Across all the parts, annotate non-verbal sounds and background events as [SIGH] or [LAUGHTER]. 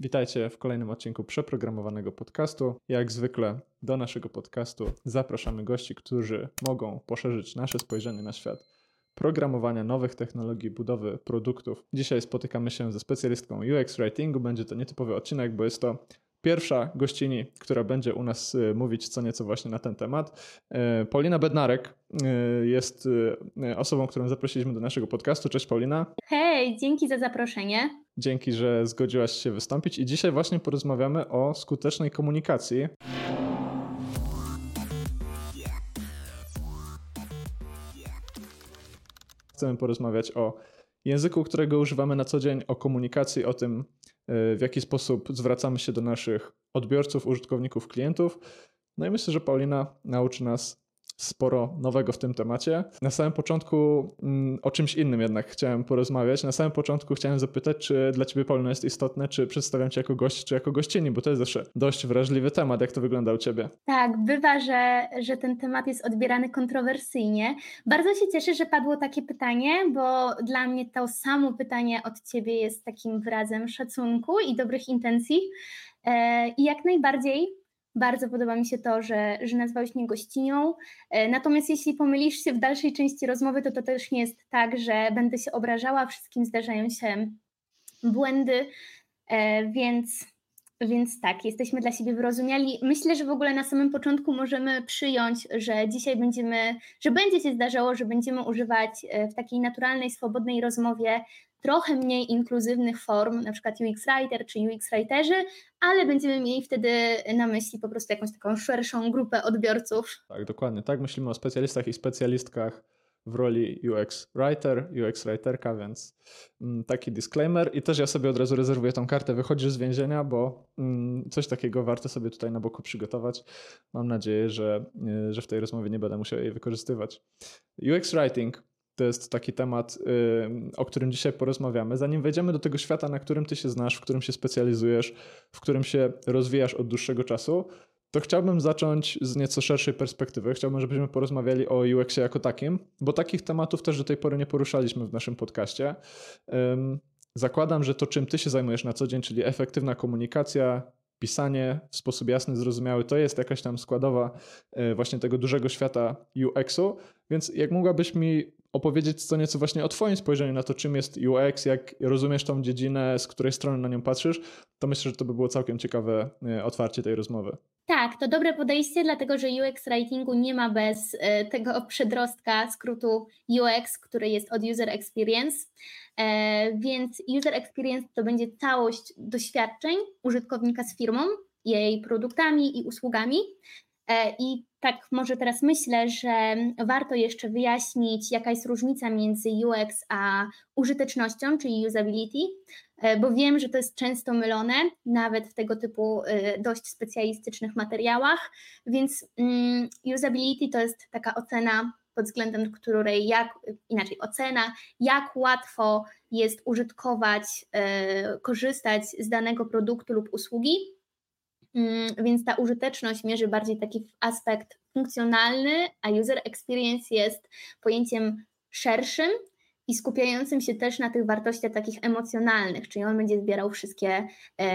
Witajcie w kolejnym odcinku przeprogramowanego podcastu. Jak zwykle do naszego podcastu zapraszamy gości, którzy mogą poszerzyć nasze spojrzenie na świat programowania nowych technologii, budowy produktów. Dzisiaj spotykamy się ze specjalistką UX Writingu. Będzie to nietypowy odcinek, bo jest to pierwsza gościni, która będzie u nas y, mówić co nieco właśnie na ten temat. Y, Paulina Bednarek y, jest osobą, którą zaprosiliśmy do naszego podcastu. Cześć Paulina. Hej, dzięki za zaproszenie. Dzięki, że zgodziłaś się wystąpić i dzisiaj właśnie porozmawiamy o skutecznej komunikacji. Chcemy porozmawiać o języku, którego używamy na co dzień, o komunikacji, o tym, w jaki sposób zwracamy się do naszych odbiorców, użytkowników, klientów. No i myślę, że Paulina nauczy nas sporo nowego w tym temacie. Na samym początku mm, o czymś innym jednak chciałem porozmawiać. Na samym początku chciałem zapytać, czy dla Ciebie Paulina jest istotne, czy przedstawiam Cię jako gość, czy jako gościni, bo to jest zawsze dość wrażliwy temat. Jak to wygląda u Ciebie? Tak, bywa, że, że ten temat jest odbierany kontrowersyjnie. Bardzo się cieszę, że padło takie pytanie, bo dla mnie to samo pytanie od Ciebie jest takim wyrazem szacunku i dobrych intencji. E, I jak najbardziej bardzo podoba mi się to, że, że nazwałeś mnie gościnią. E, natomiast jeśli pomylisz się w dalszej części rozmowy, to to też nie jest tak, że będę się obrażała. Wszystkim zdarzają się błędy, e, więc, więc tak, jesteśmy dla siebie wyrozumiali. Myślę, że w ogóle na samym początku możemy przyjąć, że dzisiaj będziemy, że będzie się zdarzało, że będziemy używać e, w takiej naturalnej, swobodnej rozmowie trochę mniej inkluzywnych form, na przykład UX Writer czy UX Writerzy, ale będziemy mieli wtedy na myśli po prostu jakąś taką szerszą grupę odbiorców. Tak, dokładnie. Tak myślimy o specjalistach i specjalistkach w roli UX Writer, UX Writerka, więc mm, taki disclaimer. I też ja sobie od razu rezerwuję tą kartę, wychodzisz z więzienia, bo mm, coś takiego warto sobie tutaj na boku przygotować. Mam nadzieję, że, y, że w tej rozmowie nie będę musiał jej wykorzystywać. UX Writing to jest taki temat, o którym dzisiaj porozmawiamy. Zanim wejdziemy do tego świata, na którym ty się znasz, w którym się specjalizujesz, w którym się rozwijasz od dłuższego czasu, to chciałbym zacząć z nieco szerszej perspektywy. Chciałbym, żebyśmy porozmawiali o UX-ie jako takim, bo takich tematów też do tej pory nie poruszaliśmy w naszym podcaście. Zakładam, że to, czym ty się zajmujesz na co dzień, czyli efektywna komunikacja, pisanie w sposób jasny, zrozumiały, to jest jakaś tam składowa e, właśnie tego dużego świata UX-u. Więc jak mogłabyś mi opowiedzieć co nieco właśnie o Twoim spojrzeniu na to, czym jest UX, jak rozumiesz tą dziedzinę, z której strony na nią patrzysz, to myślę, że to by było całkiem ciekawe e, otwarcie tej rozmowy. Tak, to dobre podejście, dlatego że UX writingu nie ma bez e, tego przedrostka skrótu UX, który jest od User Experience. E, więc User Experience to będzie całość doświadczeń użytkownika z firmą, jej produktami i usługami. I tak może teraz myślę, że warto jeszcze wyjaśnić, jaka jest różnica między UX a użytecznością, czyli usability, e, bo wiem, że to jest często mylone, nawet w tego typu e, dość specjalistycznych materiałach, więc mm, usability to jest taka ocena pod względem której jak, inaczej ocena, jak łatwo jest użytkować, e, korzystać z danego produktu lub usługi, więc ta użyteczność mierzy bardziej taki aspekt funkcjonalny, a user experience jest pojęciem szerszym i skupiającym się też na tych wartościach takich emocjonalnych, czyli on będzie zbierał wszystkie e,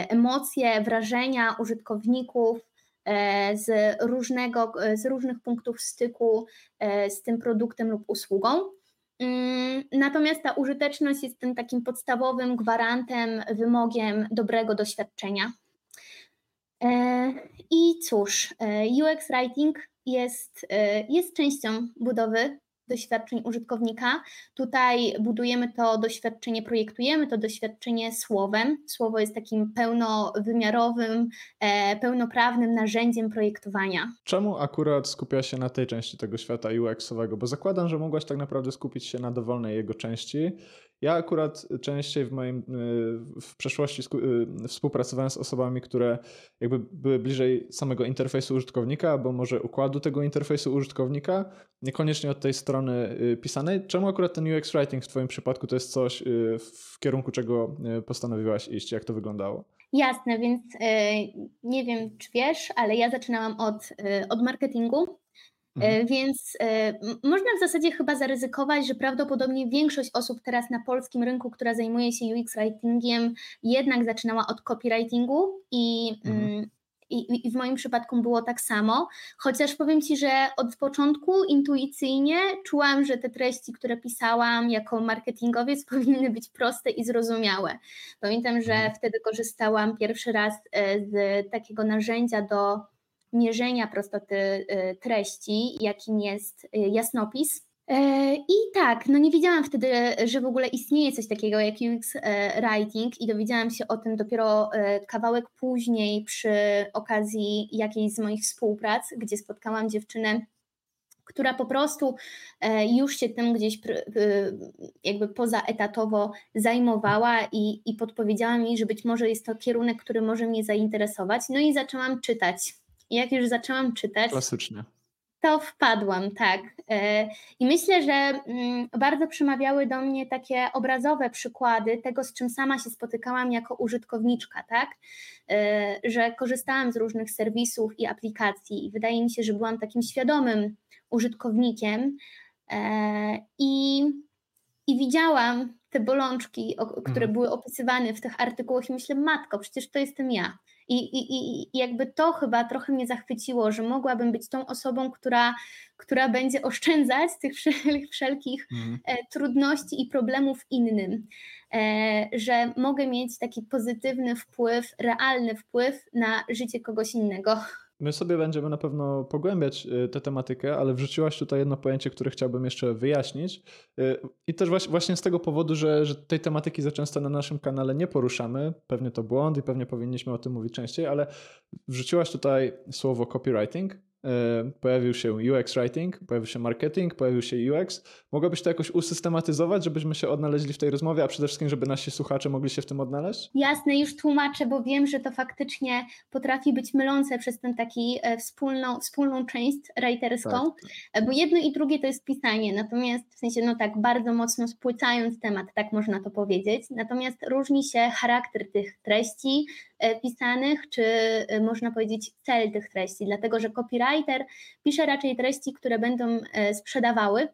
emocje, wrażenia użytkowników e, z, różnego, z różnych punktów styku e, z tym produktem lub usługą. Mm, natomiast ta użyteczność jest tym takim podstawowym gwarantem, wymogiem dobrego doświadczenia. E, I cóż, e, UX Writing jest, e, jest częścią budowy doświadczeń użytkownika. Tutaj budujemy to doświadczenie, projektujemy to doświadczenie słowem. Słowo jest takim pełnowymiarowym, pełnoprawnym narzędziem projektowania. Czemu akurat skupia się na tej części tego świata UX-owego? Bo zakładam, że mogłaś tak naprawdę skupić się na dowolnej jego części ja akurat częściej w moim y, w przeszłości y, współpracowałem z osobami, które jakby były bliżej samego interfejsu użytkownika, albo może układu tego interfejsu użytkownika, niekoniecznie od tej strony y, pisanej. Czemu akurat ten UX Writing w Twoim przypadku to jest coś, w kierunku czego postanowiłaś iść? Jak to wyglądało? Jasne, więc nie wiem, czy wiesz, ale ja zaczynałam od, od marketingu Mhm. Więc można w zasadzie chyba zaryzykować, że prawdopodobnie większość osób teraz na polskim rynku, która zajmuje się UX writingiem, jednak zaczynała od copywritingu i mhm. Mm, i, I, w moim przypadku było tak samo, chociaż powiem Ci, że od początku intuicyjnie czułam, że te treści, które pisałam jako marketingowiec, [LAUGHS] powinny być proste i zrozumiałe. Pamiętam, że mhm. wtedy korzystałam pierwszy raz e, z takiego narzędzia do mierzenia prostoty e, treści, jakim jest e, jasnopis. E, I tak, no nie wiedziałam wtedy, że w ogóle istnieje coś takiego jak UX e, Writing i dowiedziałam się o tym dopiero e, kawałek później przy okazji jakiejś z moich współprac, gdzie spotkałam dziewczynę, która po prostu już się tym gdzieś jakby pozaetatowo zajmowała i, i podpowiedziała mi, że być może jest to kierunek, który może mnie zainteresować. No i zaczęłam czytać. I jak już zaczęłam czytać. Klasycznie to wpadłam, tak. E, I myślę, że mm, bardzo przemawiały do mnie takie obrazowe przykłady tego, z czym sama się spotykałam jako użytkowniczka, tak? E, że korzystałam z różnych serwisów i aplikacji i wydaje mi się, że byłam takim świadomym użytkownikiem e, i, i widziałam te bolączki, które mhm. były opisywane w tych artykułach i myślę, matko, przecież to jestem ja. I, i, I jakby to chyba trochę mnie zachwyciło, że mogłabym być tą osobą, która, która będzie oszczędzać tych wszelkich mm. trudności i problemów innym. E, że mogę mieć taki pozytywny wpływ, realny wpływ na życie kogoś innego. My sobie będziemy na pewno pogłębiać y, tę tematykę, ale wrzuciłaś tutaj jedno pojęcie, które chciałbym jeszcze wyjaśnić. Y, I też właśnie z tego powodu, że, że tej tematyki za często na naszym kanale nie poruszamy. Pewnie to błąd i pewnie powinniśmy o tym mówić częściej, ale wrzuciłaś tutaj słowo copywriting pojawił się UX writing, pojawił się marketing, pojawił się UX. Mogłabyś to jakoś usystematyzować, żebyśmy się odnaleźli w tej rozmowie, a przede wszystkim, żeby nasi słuchacze mogli się w tym odnaleźć? Jasne, już tłumaczę, bo wiem, że to faktycznie potrafi być mylące przez tę taki e, wspólną, wspólną część writerską, tak. E, bo jedno i drugie to jest pisanie, natomiast w sensie, no tak, bardzo mocno spłycając temat, tak można to powiedzieć, natomiast różni się charakter tych treści, E, pisanych, czy e, można powiedzieć cel tych treści, dlatego że copywriter pisze raczej treści, które będą e, sprzedawały,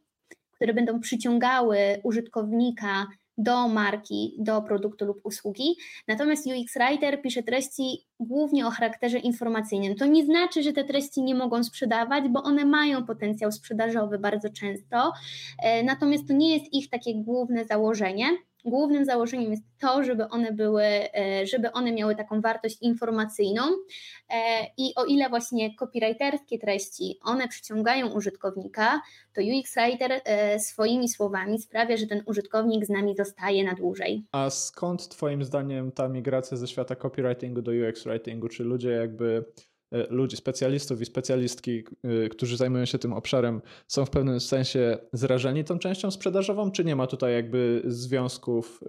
które będą przyciągały użytkownika do marki, do produktu lub usługi. Natomiast UX Writer pisze treści głównie o charakterze informacyjnym. To nie znaczy, że te treści nie mogą sprzedawać, bo one mają potencjał sprzedażowy bardzo często. Natomiast to nie jest ich takie główne założenie głównym założeniem jest to, żeby one były, e, żeby one miały taką wartość informacyjną e, i o ile właśnie copywriterskie treści, one przyciągają użytkownika, to UX Writer e, swoimi słowami sprawia, że ten użytkownik z nami zostaje na dłużej. A skąd twoim zdaniem ta migracja ze świata copywritingu do UX writingu? Czy ludzie jakby ludzi, specjalistów i specjalistki, e, którzy zajmują się tym obszarem, są w pewnym sensie zrażeni tą częścią sprzedażową, czy nie ma tutaj jakby związków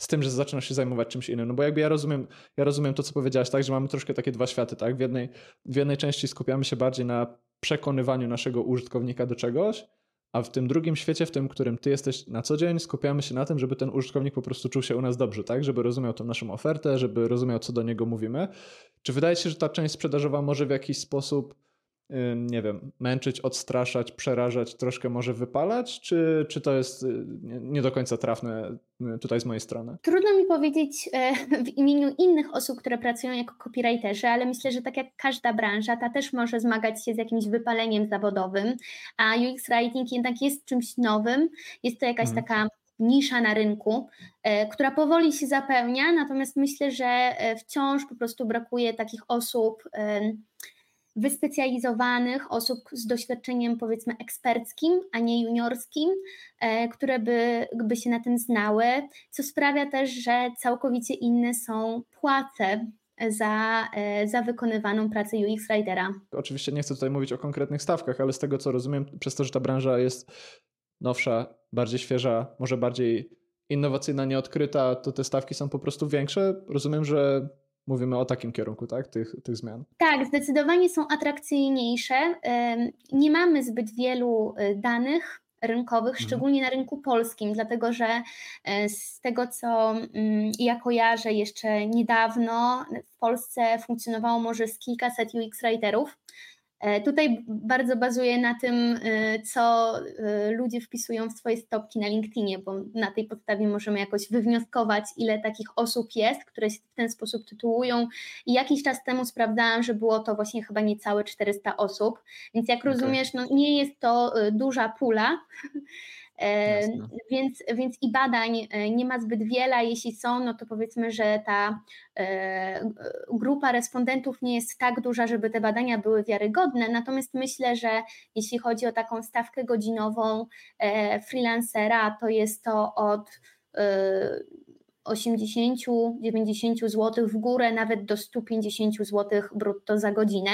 z tym, że zaczyna się zajmować czymś innym? No bo jakby ja rozumiem, ja rozumiem to, co powiedziałaś, tak, że mamy troszkę takie dwa światy, tak? W jednej, w jednej części skupiamy się bardziej na przekonywaniu naszego użytkownika do czegoś, a w tym drugim świecie, w tym, którym ty jesteś na co dzień, skupiamy się na tym, żeby ten użytkownik po prostu czuł się u nas dobrze, tak? Żeby rozumiał tą naszą ofertę, żeby rozumiał, co do niego mówimy. Czy wydaje się, że ta część sprzedażowa może w jakiś sposób, nie wiem, męczyć, odstraszać, przerażać, troszkę może wypalać, czy, czy to jest y, nie do końca trafne y, tutaj z mojej strony? Trudno mi powiedzieć e, [LAUGHS] w imieniu innych osób, które pracują jako copywriterzy, ale myślę, że tak jak każda branża, ta też może zmagać się z jakimś wypaleniem zawodowym, a UX Writing jednak jest czymś nowym, jest to jakaś hmm. taka nisza na rynku, e, która powoli się zapełnia, natomiast myślę, że e, wciąż po prostu brakuje takich osób wyspecjalizowanych, osób z doświadczeniem powiedzmy eksperckim, a nie juniorskim, które by, by się na tym znały, co sprawia też, że całkowicie inne są płace za, za wykonywaną pracę UX Writera. Oczywiście nie chcę tutaj mówić o konkretnych stawkach, ale z tego co rozumiem, przez to, że ta branża jest nowsza, bardziej świeża, może bardziej innowacyjna, nieodkryta, to te stawki są po prostu większe. Rozumiem, że mówimy o takim kierunku, tak, tych, tych zmian. Tak, zdecydowanie są atrakcyjniejsze. Nie mamy zbyt wielu y, danych rynkowych, mhm. szczególnie na rynku polskim, dlatego że e, z tego, co mm, ja kojarzę jeszcze niedawno, w Polsce funkcjonowało może z kilkaset UX writerów, E, tutaj bardzo bazuje na tym, e, co e, ludzie wpisują w swoje stopki na LinkedInie, bo na tej podstawie możemy jakoś wywnioskować, ile takich osób jest, które się w ten sposób tytułują. I jakiś czas temu sprawdzałam, że było to właśnie chyba niecałe 400 osób, więc jak okay. rozumiesz, no nie jest to duża pula. [LAUGHS] Więc, więc i badań e, nie ma zbyt wiele, jeśli są, no to powiedzmy, że ta e, grupa respondentów nie jest tak duża, żeby te badania były wiarygodne. Natomiast myślę, że jeśli chodzi o taką stawkę godzinową e, freelancera, to jest to od 80-90 zł w górę, nawet do 150 zł brutto za godzinę.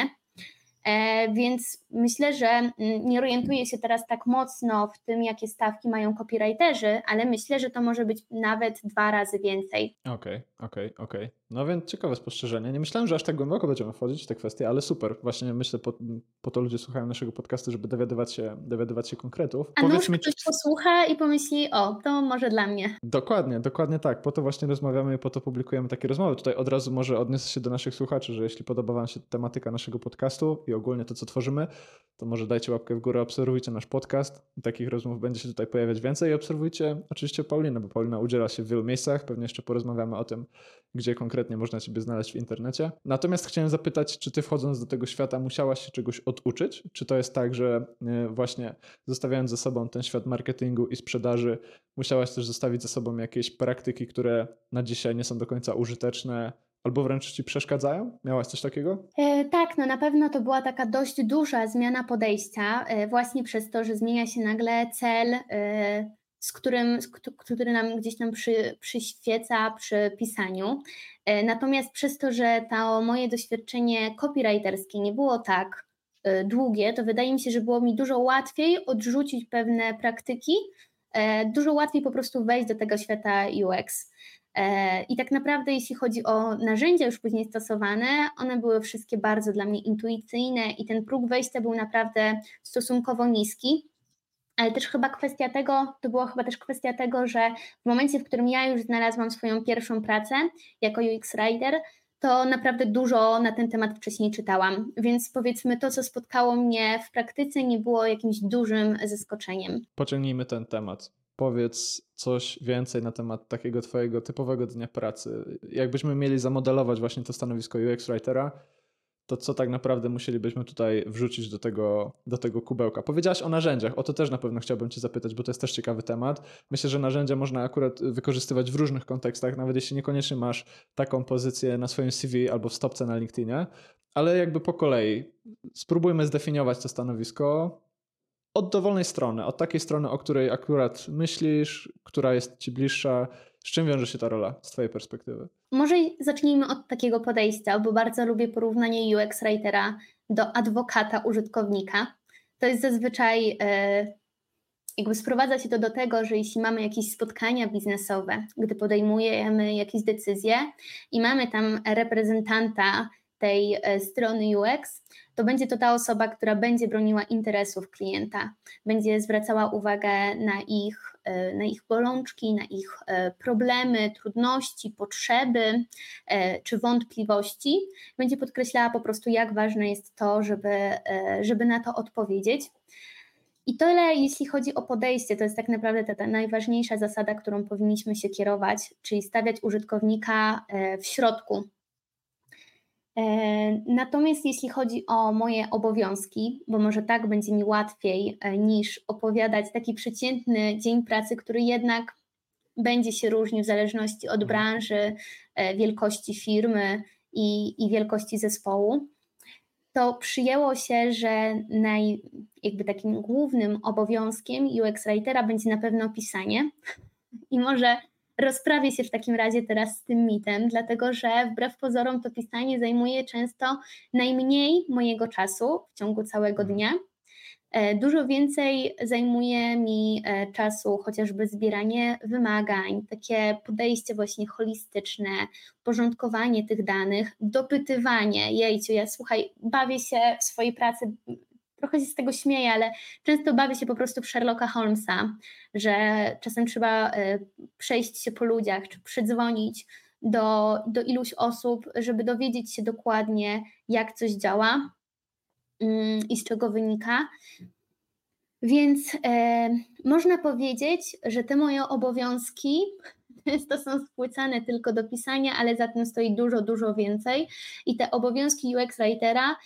E, więc myślę, że mm, nie orientuję się teraz tak mocno w tym, jakie stawki mają copywriterzy, ale myślę, że to może być nawet dwa razy więcej. Okej, okay, okej, okay, okej. Okay. No więc ciekawe spostrzeżenie. Nie myślałem, że aż tak głęboko będziemy wchodzić w te kwestie, ale super. Właśnie myślę, po, po to ludzie słuchają naszego podcastu, żeby dowiadywać się, dowiadywać się konkretów. A Powiedz mi, ktoś czy... posłucha i pomyśli, o, to może dla mnie. Dokładnie, dokładnie tak. Po to właśnie rozmawiamy i po to publikujemy takie rozmowy. Tutaj od razu może odniosę się do naszych słuchaczy, że jeśli podoba wam się tematyka naszego podcastu i ogólnie to, co tworzymy, to może dajcie łapkę w górę, obserwujcie nasz podcast. Takich rozmów będzie się tutaj pojawiać więcej i obserwujcie oczywiście Paulinę, bo Paulina udziela się w wielu miejscach. Pewnie jeszcze porozmawiamy o tym, gdzie konkretnie można Ciebie znaleźć w internecie. Natomiast chciałem zapytać, czy Ty wchodząc do tego świata musiałaś się czegoś oduczyć? Czy to jest tak, że e, właśnie zostawiając za sobą ten świat marketingu i sprzedaży, musiałaś też zostawić za sobą jakieś praktyki, które na dzisiaj nie są do końca użyteczne, albo wręcz ci przeszkadzają? Miałaś coś takiego? E, tak, no na pewno to była taka dość duża zmiana podejścia, e, właśnie przez to, że zmienia się nagle cel, e, z którym, z, który nam gdzieś tam przy, przyświeca przy pisaniu. E, natomiast przez to, że to moje doświadczenie copywriterskie nie było tak e, długie, to wydaje mi się, że było mi dużo łatwiej odrzucić pewne praktyki, e, dużo łatwiej po prostu wejść do tego świata UX. I tak naprawdę, jeśli chodzi o narzędzia już później stosowane, one były wszystkie bardzo dla mnie intuicyjne i ten próg wejścia był naprawdę stosunkowo niski. Ale też chyba kwestia tego, to była chyba też kwestia tego, że w momencie, w którym ja już znalazłam swoją pierwszą pracę jako UX Rider, to naprawdę dużo na ten temat wcześniej czytałam. Więc powiedzmy, to, co spotkało mnie w praktyce, nie było jakimś dużym zaskoczeniem. Pociągnijmy ten temat powiedz coś więcej na temat takiego twojego typowego dnia pracy. Jakbyśmy mieli zamodelować właśnie to stanowisko UX writera, to co tak naprawdę musielibyśmy tutaj wrzucić do tego, do tego kubełka. Powiedziałaś o narzędziach, o to też na pewno chciałbym Cię zapytać, bo to jest też ciekawy temat. Myślę, że narzędzia można akurat wykorzystywać w różnych kontekstach, nawet jeśli niekoniecznie masz taką pozycję na swoim CV albo w stopce na LinkedInie, ale jakby po kolei spróbujmy zdefiniować to stanowisko, od dowolnej strony, od takiej strony, o której akurat myślisz, która jest ci bliższa. Z czym wiąże się ta rola z Twojej perspektywy? Może zacznijmy od takiego podejścia, bo bardzo lubię porównanie UX writera do adwokata użytkownika. To jest zazwyczaj e, jakby sprowadza się to do tego, że jeśli mamy jakieś spotkania biznesowe, gdy podejmujemy jakieś decyzje i mamy tam reprezentanta tej e, strony UX, to będzie to ta osoba, która będzie broniła interesów klienta, będzie zwracała uwagę na ich, e, na ich bolączki, na ich e, problemy, trudności, potrzeby czy wątpliwości, będzie podkreślała po prostu, jak ważne jest to, żeby, żeby na to odpowiedzieć. I tyle, jeśli chodzi o podejście, to jest tak naprawdę ta, ta, najważniejsza zasada, którą powinniśmy się kierować, czyli stawiać użytkownika w środku natomiast jeśli chodzi o moje obowiązki, bo może tak będzie mi łatwiej e, niż opowiadać taki przeciętny dzień pracy, który jednak będzie się różnił w zależności od mhm. branży, e, wielkości firmy i, i wielkości zespołu, to przyjęło się, że naj, jakby takim głównym obowiązkiem UX Writera będzie na pewno pisanie. I może rozprawię się w takim razie teraz z tym mitem, dlatego że wbrew pozorom to pisanie zajmuje często najmniej mojego czasu w ciągu całego mhm. dnia. E, dużo więcej zajmuje mi e, czasu chociażby zbieranie wymagań, takie podejście właśnie holistyczne, porządkowanie tych danych, dopytywanie. Jejciu, ja słuchaj, bawię się w swojej pracy trochę się z tego śmieję, ale często bawię się po prostu w Sherlocka Holmesa, że czasem trzeba e, przejść się po ludziach, czy przydzwonić do, do iluś osób, żeby dowiedzieć się dokładnie, jak coś działa. mm, i z czego wynika. Więc e, można powiedzieć, że te moje obowiązki [LAUGHS] często są spłycane tylko do pisania, ale za tym stoi dużo, dużo więcej. I te obowiązki UX Writera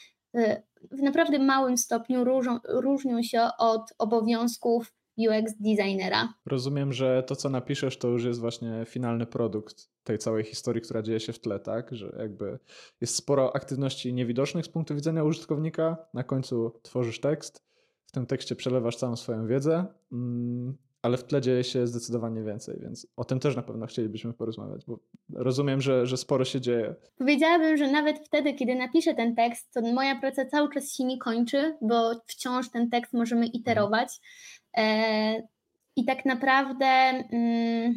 w naprawdę małym stopniu różnią, różnią się od obowiązków UX designera. Rozumiem, że to, co napiszesz, to już jest właśnie finalny produkt tej całej historii, która dzieje się w tle, tak? Że jakby jest sporo aktywności niewidocznych z punktu widzenia użytkownika. Na końcu tworzysz tekst, w tym tekście przelewasz całą swoją wiedzę, mm, ale w tle dzieje się zdecydowanie więcej, więc o tym też na pewno chcielibyśmy porozmawiać, bo rozumiem, że, że sporo się dzieje. Powiedziałabym, że nawet wtedy, kiedy napiszę ten tekst, to moja praca cały czas się nie kończy, bo wciąż ten tekst możemy iterować. E, I tak naprawdę. Mm,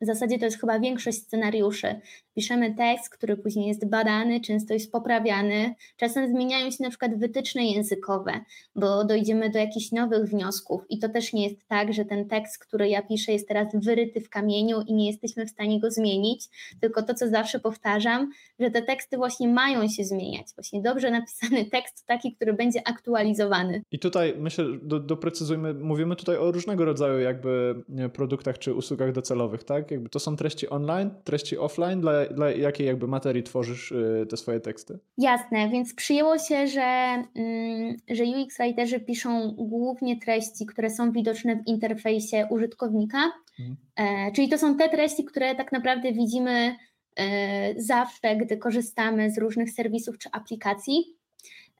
w zasadzie to jest chyba większość scenariuszy. Piszemy tekst, który później jest badany, często jest poprawiany. Czasem zmieniają się na przykład wytyczne językowe, bo dojdziemy do jakichś nowych wniosków. I to też nie jest tak, że ten tekst, który ja piszę, jest teraz wyryty w kamieniu i nie jesteśmy w stanie go zmienić. Tylko to, co zawsze powtarzam, że te teksty właśnie mają się zmieniać. Właśnie dobrze napisany [LAUGHS] tekst, taki, który będzie aktualizowany. I tutaj myślę, do, doprecyzujmy, mówimy tutaj o różnego rodzaju jakby produktach czy usługach docelowych, tak? Jakby to są treści online, treści offline, dla, dla jakiej jakby materii tworzysz y, te swoje teksty? Jasne, więc przyjęło się, że, mm, że UX writerzy piszą głównie treści, które są widoczne w interfejsie użytkownika, mhm. E, czyli to są te treści, które tak naprawdę widzimy e, zawsze, gdy korzystamy z różnych serwisów czy aplikacji.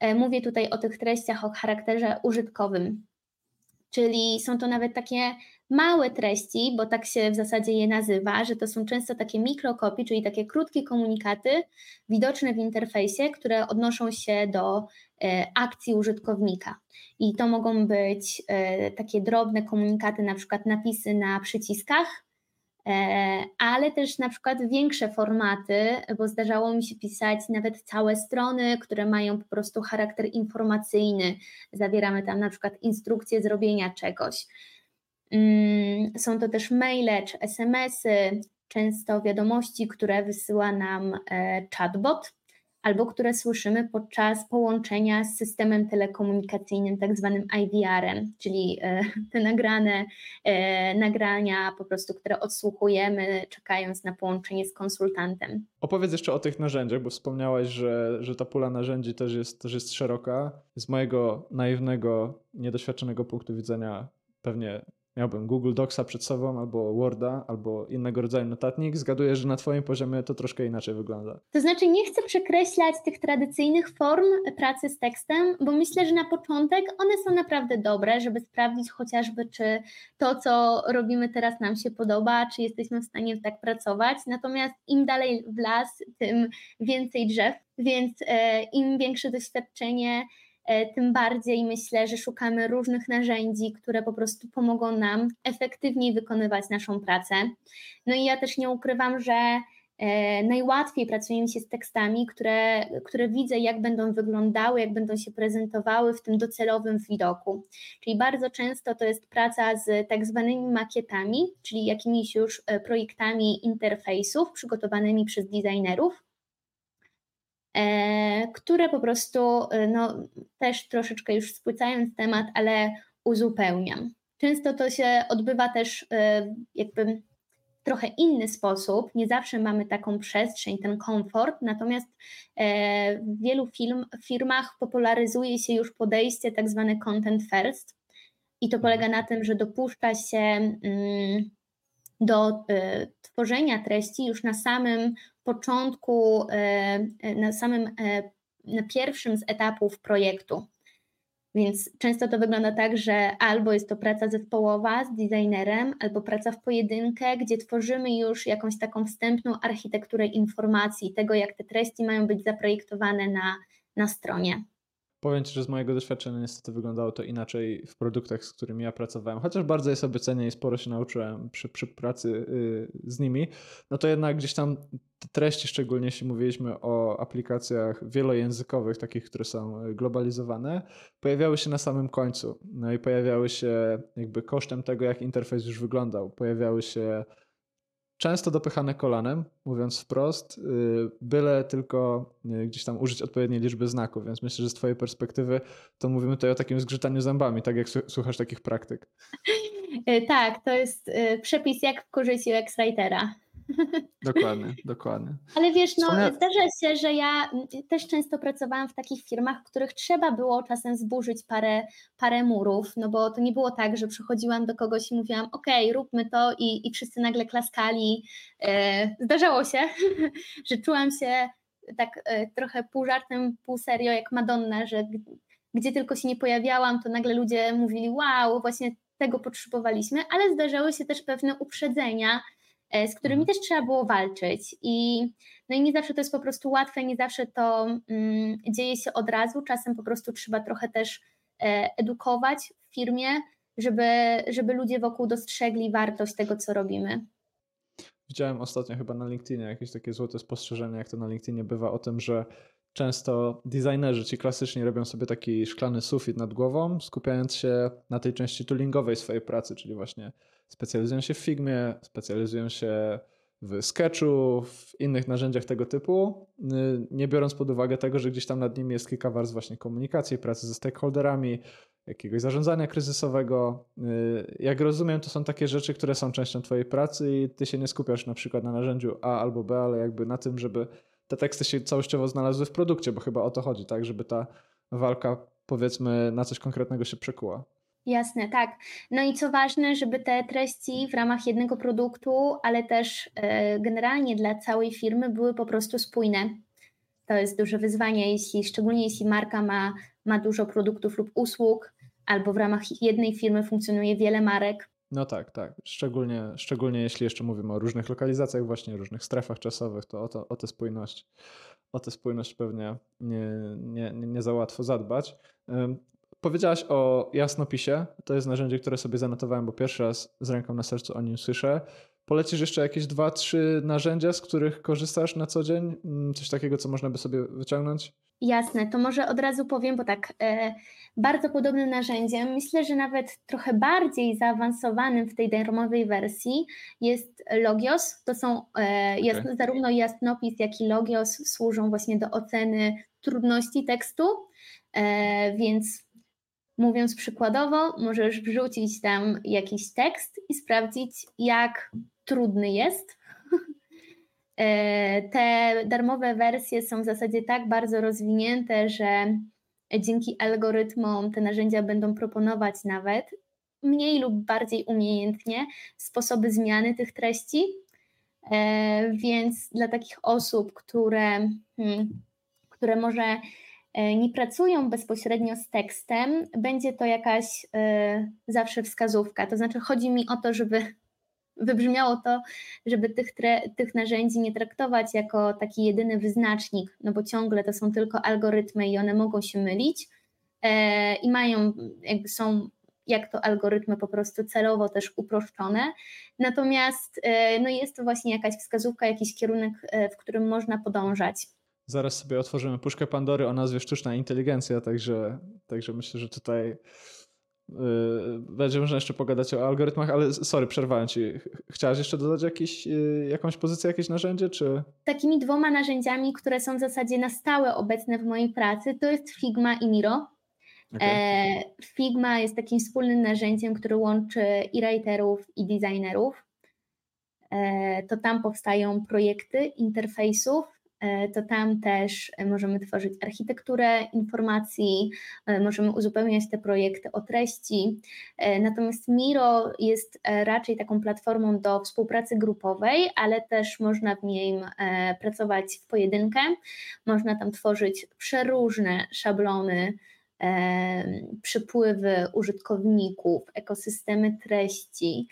E, mówię tutaj o tych treściach o charakterze użytkowym, czyli są to nawet takie małe treści, bo tak się w zasadzie je nazywa, że to są często takie mikrokopie, czyli takie krótkie komunikaty widoczne w interfejsie, które odnoszą się do e, akcji użytkownika. I to mogą być e, takie drobne komunikaty, na przykład napisy na przyciskach, e, ale też na przykład większe formaty, bo zdarzało mi się pisać nawet całe strony, które mają po prostu charakter informacyjny. Zawieramy tam na przykład instrukcję zrobienia czegoś. Mm, są to też maile czy SMS-y, często wiadomości, które wysyła nam e, chatbot albo które słyszymy podczas połączenia z systemem telekomunikacyjnym, tak zwanym IVR-em, czyli e, [LAUGHS] te nagrane e, nagrania po prostu, które odsłuchujemy, czekając na połączenie z konsultantem. Opowiedz jeszcze o tych narzędziach, bo wspomniałaś, że, że ta pula narzędzi też jest, też jest szeroka. Z mojego naiwnego, niedoświadczonego punktu widzenia pewnie miałbym Google Docsa przed sobą, albo Worda, albo innego rodzaju notatnik, zgaduję, że na Twoim poziomie to troszkę inaczej wygląda. To znaczy, nie chcę przekreślać tych tradycyjnych form pracy z tekstem, bo myślę, że na początek one są naprawdę dobre, żeby sprawdzić chociażby, czy to, co robimy teraz, nam się podoba, czy jesteśmy w stanie tak pracować. Natomiast im dalej w las, tym więcej drzew, więc e, im większe doświadczenie, tym bardziej myślę, że szukamy różnych narzędzi, które po prostu pomogą nam efektywniej wykonywać naszą pracę. No i ja też nie ukrywam, że e, najłatwiej pracuje mi się z tekstami, które, które widzę, jak będą wyglądały, jak będą się prezentowały w tym docelowym widoku. Czyli bardzo często to jest praca z tak zwanymi makietami, czyli jakimiś już e, projektami interfejsów przygotowanymi przez designerów. E, które po prostu, e, no, też troszeczkę już spłycając temat, ale uzupełniam. Często to się odbywa też e, jakby w trochę inny sposób. Nie zawsze mamy taką przestrzeń, ten komfort, natomiast w wielu film, firmach popularyzuje się już podejście tak zwane content first. I to polega na tym, że dopuszcza się mm, do tworzenia treści już na samym początku, e, e, na samym, e, na pierwszym z etapów projektu. Więc często to wygląda tak, że albo jest to praca zespołowa z designerem, albo praca w pojedynkę, gdzie tworzymy już jakąś taką wstępną architekturę informacji, tego jak te treści mają być zaprojektowane na, na stronie. Powiem Ci, że z mojego doświadczenia niestety wyglądało to inaczej w produktach, z którymi ja pracowałem. Chociaż bardzo je sobie cenię i sporo się nauczyłem przy, przy pracy y, z nimi, no to jednak gdzieś tam treści, szczególnie jeśli mówiliśmy o aplikacjach wielojęzykowych, takich, które są globalizowane, pojawiały się na samym końcu. No i pojawiały się jakby kosztem tego, jak interfejs już wyglądał. Pojawiały się często dopychane kolanem, mówiąc wprost, y, byle tylko y, gdzieś tam użyć odpowiedniej liczby znaków, więc myślę, że z twojej perspektywy to mówimy tutaj o takim zgrzytaniu zębami, tak jak słuchasz takich praktyk. [LAUGHS] Tak, to jest przepis jak wkurzyć UX Writera. Dokładnie, dokładnie. Ale wiesz, no Wspomnia... zdarza się, że ja też często pracowałam w takich firmach, w których trzeba było czasem zburzyć parę, parę murów, no bo to nie było tak, że przychodziłam do kogoś i mówiłam, ok, róbmy to i, i wszyscy nagle klaskali. E, zdarzało się, [LAUGHS] że czułam się tak e, trochę pół żartem, pół serio jak Madonna, że gdzie tylko się nie pojawiałam, to nagle ludzie mówili, wow, właśnie tego potrzebowaliśmy, ale zdarzały się też pewne uprzedzenia, z którymi mhm. też trzeba było walczyć. I, no i nie zawsze to jest po prostu łatwe, nie zawsze to mm, dzieje się od razu. Czasem po prostu trzeba trochę też e, edukować w firmie, żeby, żeby ludzie wokół dostrzegli wartość tego, co robimy. Widziałem ostatnio chyba na LinkedInie jakieś takie złote spostrzeżenie, jak to na LinkedInie bywa, o tym, że często designerzy ci klasycznie robią sobie taki szklany sufit nad głową, skupiając się na tej części toolingowej swojej pracy, czyli właśnie specjalizują się w Figmie, specjalizują się w Sketchu, w innych narzędziach tego typu, y, nie biorąc pod uwagę tego, że gdzieś tam nad nimi jest kilka warstw właśnie komunikacji, pracy ze stakeholderami, jakiegoś zarządzania kryzysowego. Y, jak rozumiem, to są takie rzeczy, które są częścią Twojej pracy i Ty się nie skupiasz na przykład na narzędziu A albo B, ale jakby na tym, żeby te teksty się całościowo znalazły w produkcie, bo chyba o to chodzi, tak, żeby ta walka powiedzmy na coś konkretnego się przekuła. Jasne, tak. No i co ważne, żeby te treści w ramach jednego produktu, ale też e, generalnie dla całej firmy były po prostu spójne. To jest duże wyzwanie, jeśli, szczególnie jeśli marka ma, ma dużo produktów lub usług, albo w ramach jednej firmy funkcjonuje wiele marek. No tak, tak. Szczególnie, szczególnie jeśli jeszcze mówimy o różnych lokalizacjach, właśnie różnych strefach czasowych, to o, to, o tę spójność, o tę spójność pewnie nie, nie, nie za łatwo zadbać. Powiedziałaś o jasnopisie. To jest narzędzie, które sobie zanotowałem, bo pierwszy raz z ręką na sercu o nim słyszę. Polecisz jeszcze jakieś dwa, trzy narzędzia, z których korzystasz na co dzień? Mm, coś takiego, co można by sobie wyciągnąć? Jasne, to może od razu powiem, bo tak, e, bardzo podobnym narzędziem, myślę, że nawet trochę bardziej zaawansowanym w tej darmowej wersji jest Logios. To są e, jasno, zarówno jasnopis, jak i Logios służą właśnie do oceny trudności tekstu, e, więc Mówiąc przykładowo, możesz wrzucić tam jakiś tekst i sprawdzić, jak trudny jest. [LAUGHS] E, te darmowe wersje są w zasadzie tak bardzo rozwinięte, że dzięki algorytmom te narzędzia będą proponować nawet mniej lub bardziej umiejętnie sposoby zmiany tych treści. E, więc dla takich osób, które, hmm, które może nie pracują bezpośrednio z tekstem, będzie to jakaś e, zawsze wskazówka. To znaczy, chodzi mi o to, żeby [LAUGHS] wybrzmiało to, żeby tych, tych narzędzi nie traktować jako taki jedyny wyznacznik, no bo ciągle to są tylko algorytmy i one mogą się mylić e, i mają, jakby są jak to algorytmy po prostu celowo też uproszczone. Natomiast no jest to właśnie jakaś wskazówka, jakiś kierunek, w którym można podążać. Zaraz sobie otworzymy puszkę Pandory o nazwie sztuczna inteligencja, także, także myślę, że tutaj yy, będzie można jeszcze pogadać o algorytmach, ale sorry, przerwałem ci. Chciałaś jeszcze dodać jakiś, yy, jakąś pozycję, jakieś narzędzie, czy? Takimi dwoma narzędziami, które są w zasadzie na stałe obecne w mojej pracy, to jest Figma i Miro. Okay. E, Figma jest takim wspólnym narzędziem, które łączy i writerów, i designerów. E, to tam powstają projekty interfejsów, to tam też możemy tworzyć architekturę informacji, e, możemy uzupełniać te projekty o treści. E, natomiast Miro jest raczej taką platformą do współpracy grupowej, ale też można w niej pracować w pojedynkę. Można tam tworzyć przeróżne szablony, przypływy użytkowników, ekosystemy treści.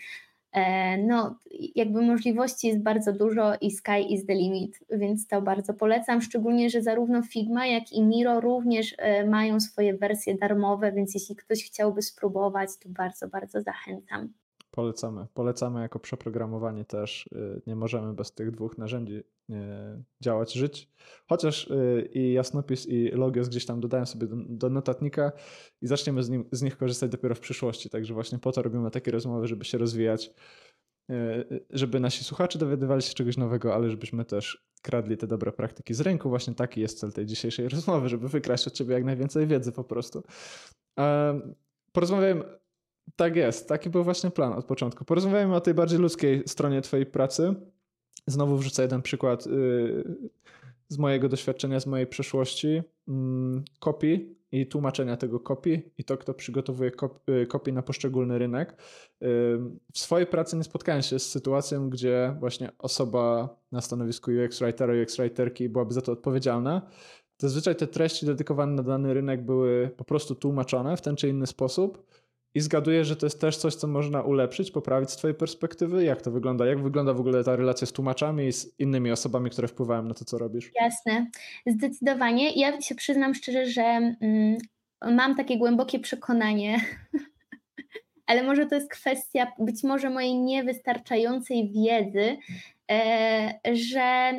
E, no, jakby możliwości jest bardzo dużo i sky is the limit, więc to bardzo polecam, szczególnie, że zarówno Figma, jak i Miro również e, mają swoje wersje darmowe, więc jeśli ktoś chciałby spróbować, to bardzo, bardzo zachęcam. Polecamy. Polecamy jako przeprogramowanie też. Y, nie możemy bez tych dwóch narzędzi y, działać, żyć. Chociaż y, i Jasnopis, i Logios gdzieś tam dodają sobie do, notatnika i zaczniemy z, nim, z nich korzystać dopiero w przyszłości. Także właśnie po to robimy takie rozmowy, żeby się rozwijać żeby nasi słuchacze dowiadywali się czegoś nowego, ale żebyśmy też kradli te dobre praktyki z rynku. Właśnie taki jest cel tej dzisiejszej rozmowy, żeby wykraść od ciebie jak najwięcej wiedzy po prostu. Porozmawiajmy, tak jest, taki był właśnie plan od początku. Porozmawiajmy o tej bardziej ludzkiej stronie twojej pracy. Znowu wrzucę jeden przykład y, z mojego doświadczenia, z mojej przeszłości. Mm, kopii i tłumaczenia tego kopii i to, kto przygotowuje y, kopii na poszczególny rynek. Y, w swojej pracy nie spotkałem się z sytuacją, gdzie właśnie osoba na stanowisku UX writera, UX writerki byłaby za to odpowiedzialna. Zazwyczaj te treści dedykowane na dany rynek były po prostu tłumaczone w ten czy inny sposób i zgaduję, że to jest też coś, co można ulepszyć, poprawić z Twojej perspektywy. Jak to wygląda? Jak wygląda w ogóle ta relacja z tłumaczami i z innymi osobami, które wpływają na to, co robisz? Jasne, zdecydowanie. Ja się przyznam szczerze, że mm, mam takie głębokie przekonanie, [LAUGHS] ale może to jest kwestia być może mojej niewystarczającej wiedzy, e, że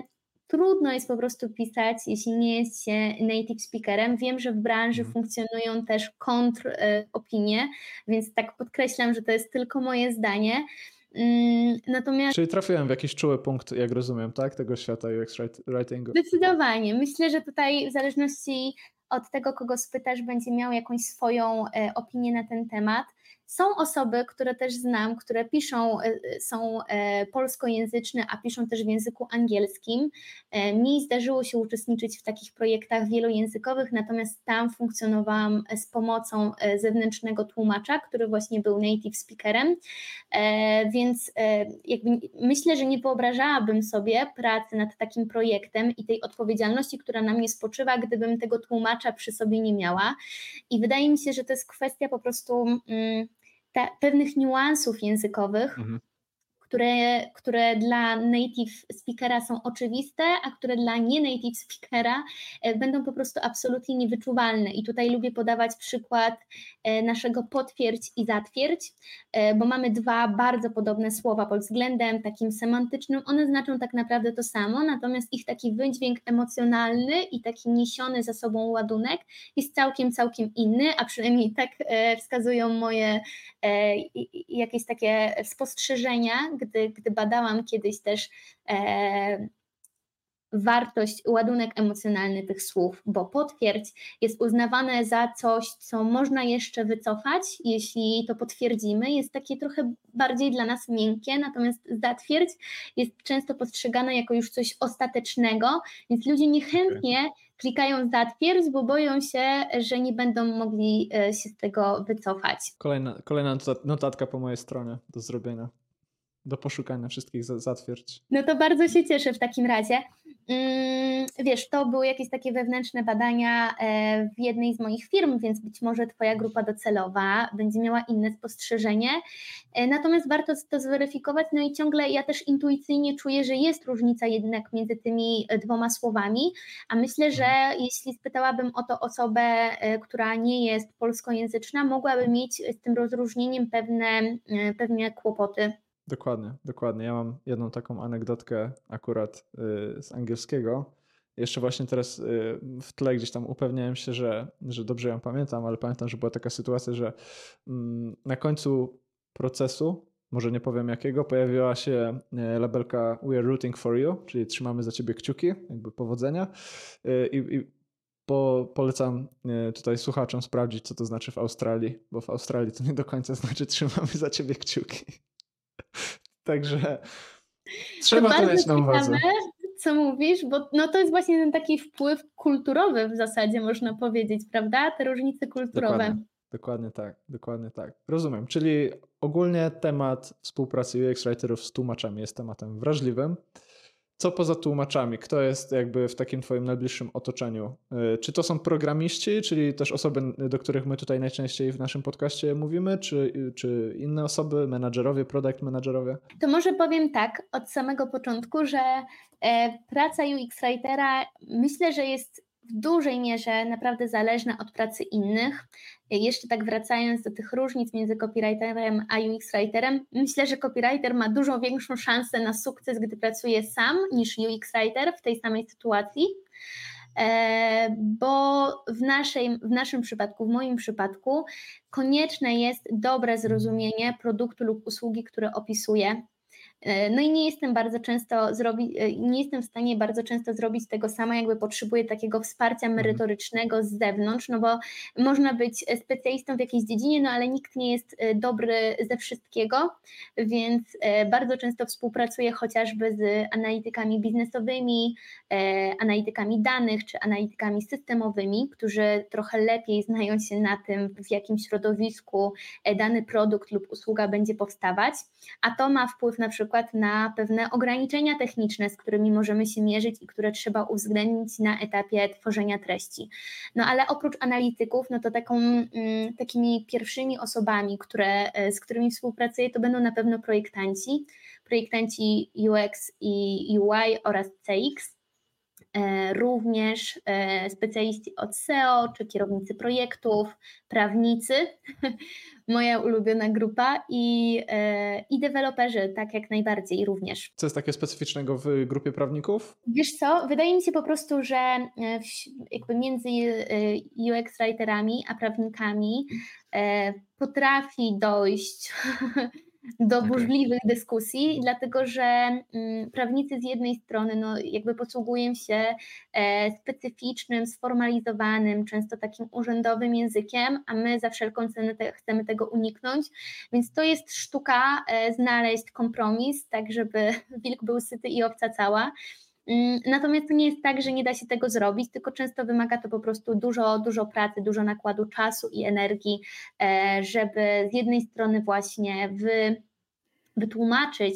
trudno jest po prostu pisać, jeśli nie jest się native speakerem. Wiem, że w branży mhm. funkcjonują też kontr opinie, więc tak podkreślam, że to jest tylko moje zdanie. Mm, natomiast... Czyli trafiłem w jakiś czuły punkt, jak rozumiem, tak? Tego świata UX writingu. Zdecydowanie. Myślę, że tutaj w zależności od tego, kogo spytasz, będzie miał jakąś swoją e, opinię na ten temat. Są osoby, które też znam, które piszą, e, są e, polskojęzyczne, a piszą też w języku angielskim. E, mi zdarzyło się uczestniczyć w takich projektach wielojęzykowych, natomiast tam funkcjonowałam z pomocą zewnętrznego tłumacza, który właśnie był native speakerem, więc myślę, że nie wyobrażałabym sobie pracy nad takim projektem i tej odpowiedzialności, która na mnie spoczywa, gdybym tego tłumacza przy sobie nie miała. I wydaje mi się, że to jest kwestia po prostu. Mm, te, pewnych niuansów językowych, mhm które, które dla native speakera są oczywiste, a które dla nie-native speakera e, będą po prostu absolutnie niewyczuwalne. I tutaj lubię podawać przykład e, naszego potwierdź i zatwierdź, e, bo mamy dwa bardzo podobne słowa pod względem takim semantycznym. One znaczą tak naprawdę to samo, natomiast ich taki wydźwięk emocjonalny i taki niesiony za sobą ładunek jest całkiem, całkiem inny, a przynajmniej tak wskazują moje jakieś takie spostrzeżenia, gdy, gdy badałam kiedyś też e, wartość, ładunek emocjonalny tych słów, bo potwierdź jest uznawane za coś, co można jeszcze wycofać, jeśli to potwierdzimy. Jest takie trochę bardziej dla nas miękkie, natomiast zatwierdź jest często postrzegane jako już coś ostatecznego, więc ludzie niechętnie klikają zatwierdź, bo boją się, że nie będą mogli e, się z tego wycofać. Kolejna, kolejna notatka po mojej stronie do zrobienia do poszukania wszystkich zatwierdź. No to bardzo się cieszę w takim razie. Mm, wiesz, to były jakieś takie wewnętrzne badania e, w jednej z moich firm, więc być może Twoja grupa docelowa będzie miała inne spostrzeżenie. E, natomiast warto to zweryfikować, no i ciągle ja też intuicyjnie czuję, że jest różnica jednak między tymi e, dwoma słowami, a myślę, że jeśli spytałabym o to osobę, która nie jest polskojęzyczna, mogłaby mieć z tym rozróżnieniem pewne, pewne kłopoty. Dokładnie, dokładnie. Ja mam jedną taką anegdotkę akurat y, z angielskiego. Jeszcze właśnie teraz y, w tle gdzieś tam upewniałem się, że, że dobrze ją pamiętam, ale pamiętam, że była taka sytuacja, że mm, na końcu procesu, może nie powiem jakiego, pojawiła się y, labelka We are rooting for you, czyli trzymamy za ciebie kciuki, jakby powodzenia. I, i po, polecam tutaj słuchaczom sprawdzić, co to znaczy w Australii, bo w Australii to nie do końca znaczy [LAUGHS] trzymamy za ciebie kciuki. [LAUGHS] Także trzeba to, to mieć na uwadze. Co mówisz, bo no to jest właśnie ten taki wpływ kulturowy w zasadzie, można powiedzieć, prawda? Te różnice kulturowe. Dokładnie, dokładnie tak, dokładnie tak. Rozumiem. Czyli ogólnie temat współpracy UX writerów z tłumaczami jest tematem wrażliwym. Co poza tłumaczami? Kto jest jakby w takim Twoim najbliższym otoczeniu? Y, czy to są programiści, czyli też osoby, do których my tutaj najczęściej w naszym podcaście mówimy, czy, czy inne osoby, menadżerowie, product menadżerowie? To może powiem tak od samego początku, że e, praca UX Writera myślę, że jest w dużej mierze naprawdę zależna od pracy innych. Jeszcze tak wracając do tych różnic między copywriterem a UX writerem, myślę, że copywriter ma dużo większą szansę na sukces, gdy pracuje sam, niż UX writer w tej samej sytuacji. E, bo w, naszej, w naszym przypadku, w moim przypadku, konieczne jest dobre zrozumienie produktu lub usługi, które opisuję no i nie jestem bardzo często zrobić, e, nie jestem w stanie bardzo często zrobić tego sama, jakby potrzebuję takiego wsparcia mhm. merytorycznego z zewnątrz, no bo można być specjalistą w jakiejś dziedzinie, no ale nikt nie jest e, dobry ze wszystkiego, więc bardzo często współpracuję chociażby z analitykami biznesowymi, analitykami danych czy analitykami systemowymi, którzy trochę lepiej znają się na tym, w jakim środowisku dany produkt lub usługa będzie powstawać, a to ma wpływ na przykład przykład na pewne ograniczenia techniczne, z którymi możemy się mierzyć i które trzeba uwzględnić na etapie tworzenia treści. No ale oprócz analityków, no to taką, mm, takimi pierwszymi osobami, które, e, z którymi współpracuję, to będą na pewno projektanci, projektanci UX i UI oraz CX. E, również e, specjaliści od SEO, czy kierownicy projektów, prawnicy, [LAUGHS] moja ulubiona grupa i, e, i deweloperzy, tak jak najbardziej również. Co jest takie specyficznego w grupie prawników? Wiesz co, wydaje mi się po prostu, że jakby między UX writerami a prawnikami potrafi dojść [LAUGHS] do okay. burzliwych dyskusji, dlatego że mm, prawnicy z jednej strony no, jakby posługują się e, specyficznym, sformalizowanym, często takim urzędowym językiem, a my za wszelką cenę te, chcemy tego uniknąć, więc to jest sztuka e, znaleźć kompromis, tak żeby [LAUGHS] wilk był syty i owca cała. Mm, natomiast to nie jest tak, że nie da się tego zrobić, tylko często wymaga to po prostu dużo, dużo pracy, dużo nakładu czasu i energii, e, żeby z jednej strony właśnie wy, wytłumaczyć,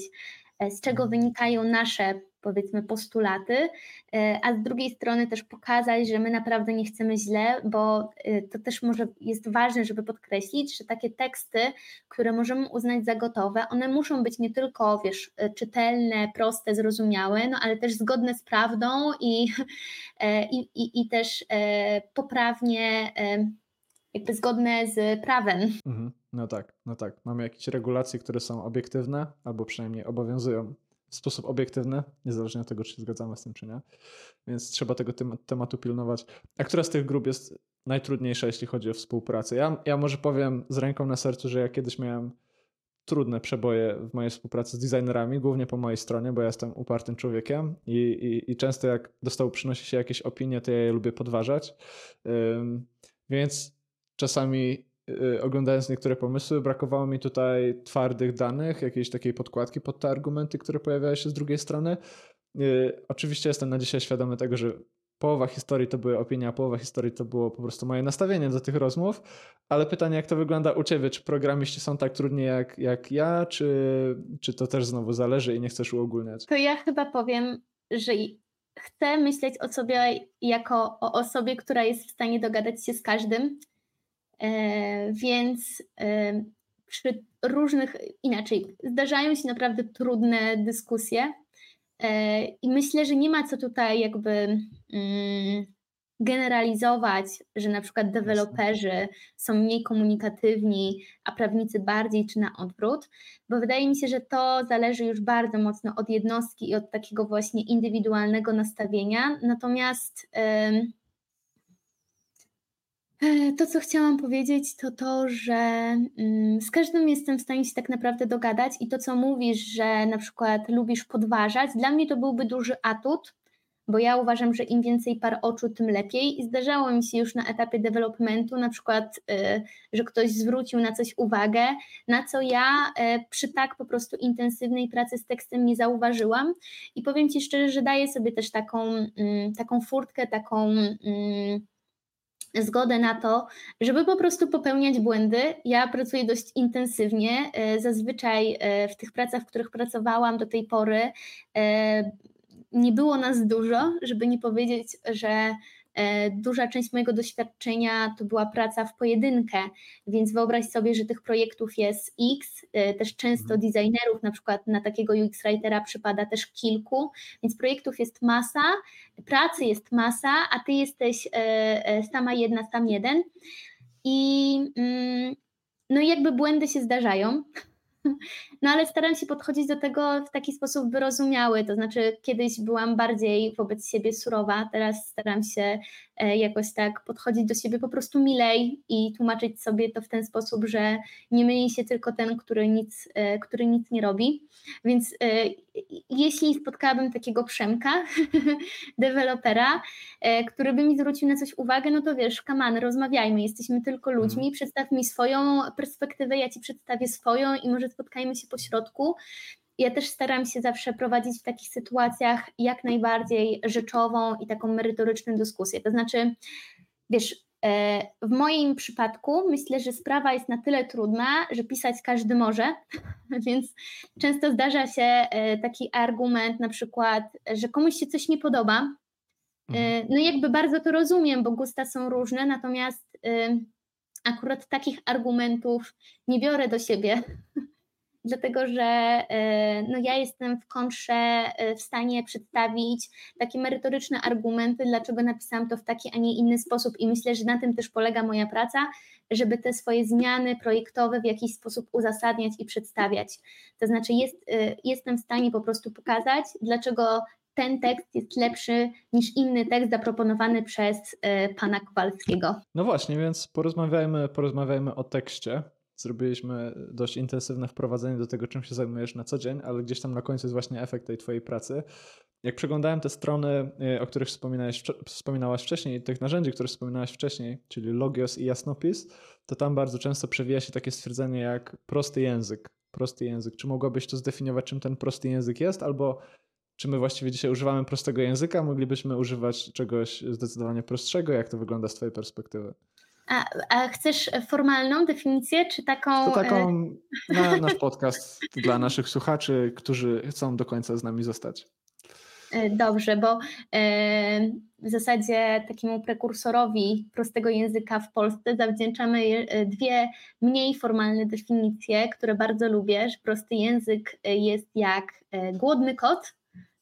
e, z czego wynikają nasze powiedzmy postulaty, e, a z drugiej strony też pokazać, że my naprawdę nie chcemy źle, bo e, to też może jest ważne, żeby podkreślić, że takie teksty, które możemy uznać za gotowe, one muszą być nie tylko, wiesz, e, czytelne, proste, zrozumiałe, no ale też zgodne z prawdą i, [LAUGHS] i, i, i też poprawnie jakby zgodne z prawem. Mhm. No tak, no tak. Mamy jakieś regulacje, które są obiektywne, albo przynajmniej obowiązują w sposób obiektywny, niezależnie od tego, czy się zgadzamy z tym, czy nie. Więc trzeba tego tematu pilnować. A która z tych grup jest najtrudniejsza, jeśli chodzi o współpracę? Ja, ja może powiem z ręką na sercu, że ja kiedyś miałem trudne przeboje w mojej współpracy z designerami, głównie po mojej stronie, bo ja jestem upartym człowiekiem i, i, i często jak dostał przynosi się jakieś opinie, to ja je lubię podważać. Um, więc czasami oglądając niektóre pomysły, brakowało mi tutaj twardych danych, jakiejś takiej podkładki pod te argumenty, które pojawiały się z drugiej strony. Y, oczywiście jestem na dzisiaj świadomy tego, że połowa historii to były opinie, a połowa historii to było po prostu moje nastawienie do tych rozmów, ale pytanie, jak to wygląda u Ciebie? Czy programiści są tak trudni jak, jak ja, czy, czy to też znowu zależy i nie chcesz uogólniać? To ja chyba powiem, że chcę myśleć o sobie jako o osobie, która jest w stanie dogadać się z każdym, więc e, przy różnych, inaczej, zdarzają się naprawdę trudne dyskusje e, i myślę, że nie ma co tutaj jakby mm, generalizować, że na przykład deweloperzy są mniej komunikatywni, a prawnicy bardziej, czy na odwrót, bo wydaje mi się, że to zależy już bardzo mocno od jednostki i od takiego właśnie indywidualnego nastawienia. Natomiast E, to, co chciałam powiedzieć, to to, że mm, z każdym jestem w stanie się tak naprawdę dogadać i to, co mówisz, że na przykład lubisz podważać, dla mnie to byłby duży atut, bo ja uważam, że im więcej par oczu, tym lepiej. I zdarzało mi się już na etapie developmentu, na przykład, y, że ktoś zwrócił na coś uwagę, na co ja y, przy tak po prostu intensywnej pracy z tekstem nie zauważyłam. I powiem Ci szczerze, że daję sobie też taką, mm, taką furtkę, taką mm, zgodę na to, żeby po prostu popełniać błędy. Ja pracuję dość intensywnie. E, zazwyczaj e, w tych pracach, w których pracowałam do tej pory, e, nie było nas dużo, żeby nie powiedzieć, że duża część mojego doświadczenia to była praca w pojedynkę, więc wyobraź sobie, że tych projektów jest X, e, też często mhm. designerów, na przykład na takiego UX writera przypada też kilku, więc projektów jest masa, pracy jest masa, a ty jesteś e, sama jedna, sam jeden. I mm, no i jakby błędy się zdarzają. [LAUGHS] No ale staram się podchodzić do tego w taki sposób wyrozumiały, to znaczy kiedyś byłam bardziej wobec siebie surowa, teraz staram się jakoś tak podchodzić do siebie po prostu milej i tłumaczyć sobie to w ten sposób, że nie myli się tylko ten, który nic, e, który nic nie robi. Więc e, jeśli spotkałabym takiego Przemka, [LAUGHS] dewelopera, który by mi zwrócił na coś uwagę, no to wiesz, kaman, rozmawiajmy, jesteśmy tylko ludźmi, mhm. przedstaw mi swoją perspektywę, ja ci przedstawię swoją i może spotkajmy się po środku. Ja też staram się zawsze prowadzić w takich sytuacjach jak najbardziej rzeczową i taką merytoryczną dyskusję. To znaczy, wiesz, e, w moim przypadku myślę, że sprawa jest na tyle trudna, że pisać każdy może, [LAUGHS] więc często zdarza się e, taki argument, na przykład, że komuś się coś nie podoba. E, mhm. No jakby bardzo to rozumiem, bo gusta są różne, natomiast akurat takich argumentów nie biorę do siebie, [LAUGHS] dlatego że e, no, ja jestem w kontrze e, w stanie przedstawić takie merytoryczne argumenty, dlaczego napisałam to w taki, a nie inny sposób i myślę, że na tym też polega moja praca, żeby te swoje zmiany projektowe w jakiś sposób uzasadniać i przedstawiać. To znaczy jest, e, jestem w stanie po prostu pokazać, dlaczego ten tekst jest lepszy niż inny tekst zaproponowany przez e, pana Kowalskiego. No właśnie, więc porozmawiajmy, porozmawiajmy o tekście. Zrobiliśmy dość intensywne wprowadzenie do tego, czym się zajmujesz na co dzień, ale gdzieś tam na końcu jest właśnie efekt tej twojej pracy. Jak przeglądałem te strony, e, o których wspominałeś, wspominałaś wcześniej, tych narzędzi, które wspominałaś wcześniej, czyli Logios i Jasnopis, to tam bardzo często przewija się takie stwierdzenie jak prosty język. Prosty język. Czy mogłabyś to zdefiniować, czym ten prosty język jest, albo czy my właściwie dzisiaj używamy prostego języka? Moglibyśmy używać czegoś zdecydowanie prostszego? Jak to wygląda z Twojej perspektywy? A, a chcesz formalną definicję, czy taką? To taką e, na nasz podcast [LAUGHS] dla naszych słuchaczy, którzy chcą do końca z nami zostać. E, dobrze, bo e, w zasadzie takiemu prekursorowi prostego języka w Polsce zawdzięczamy dwie mniej formalne definicje, które bardzo lubię, prosty język jest jak głodny kot,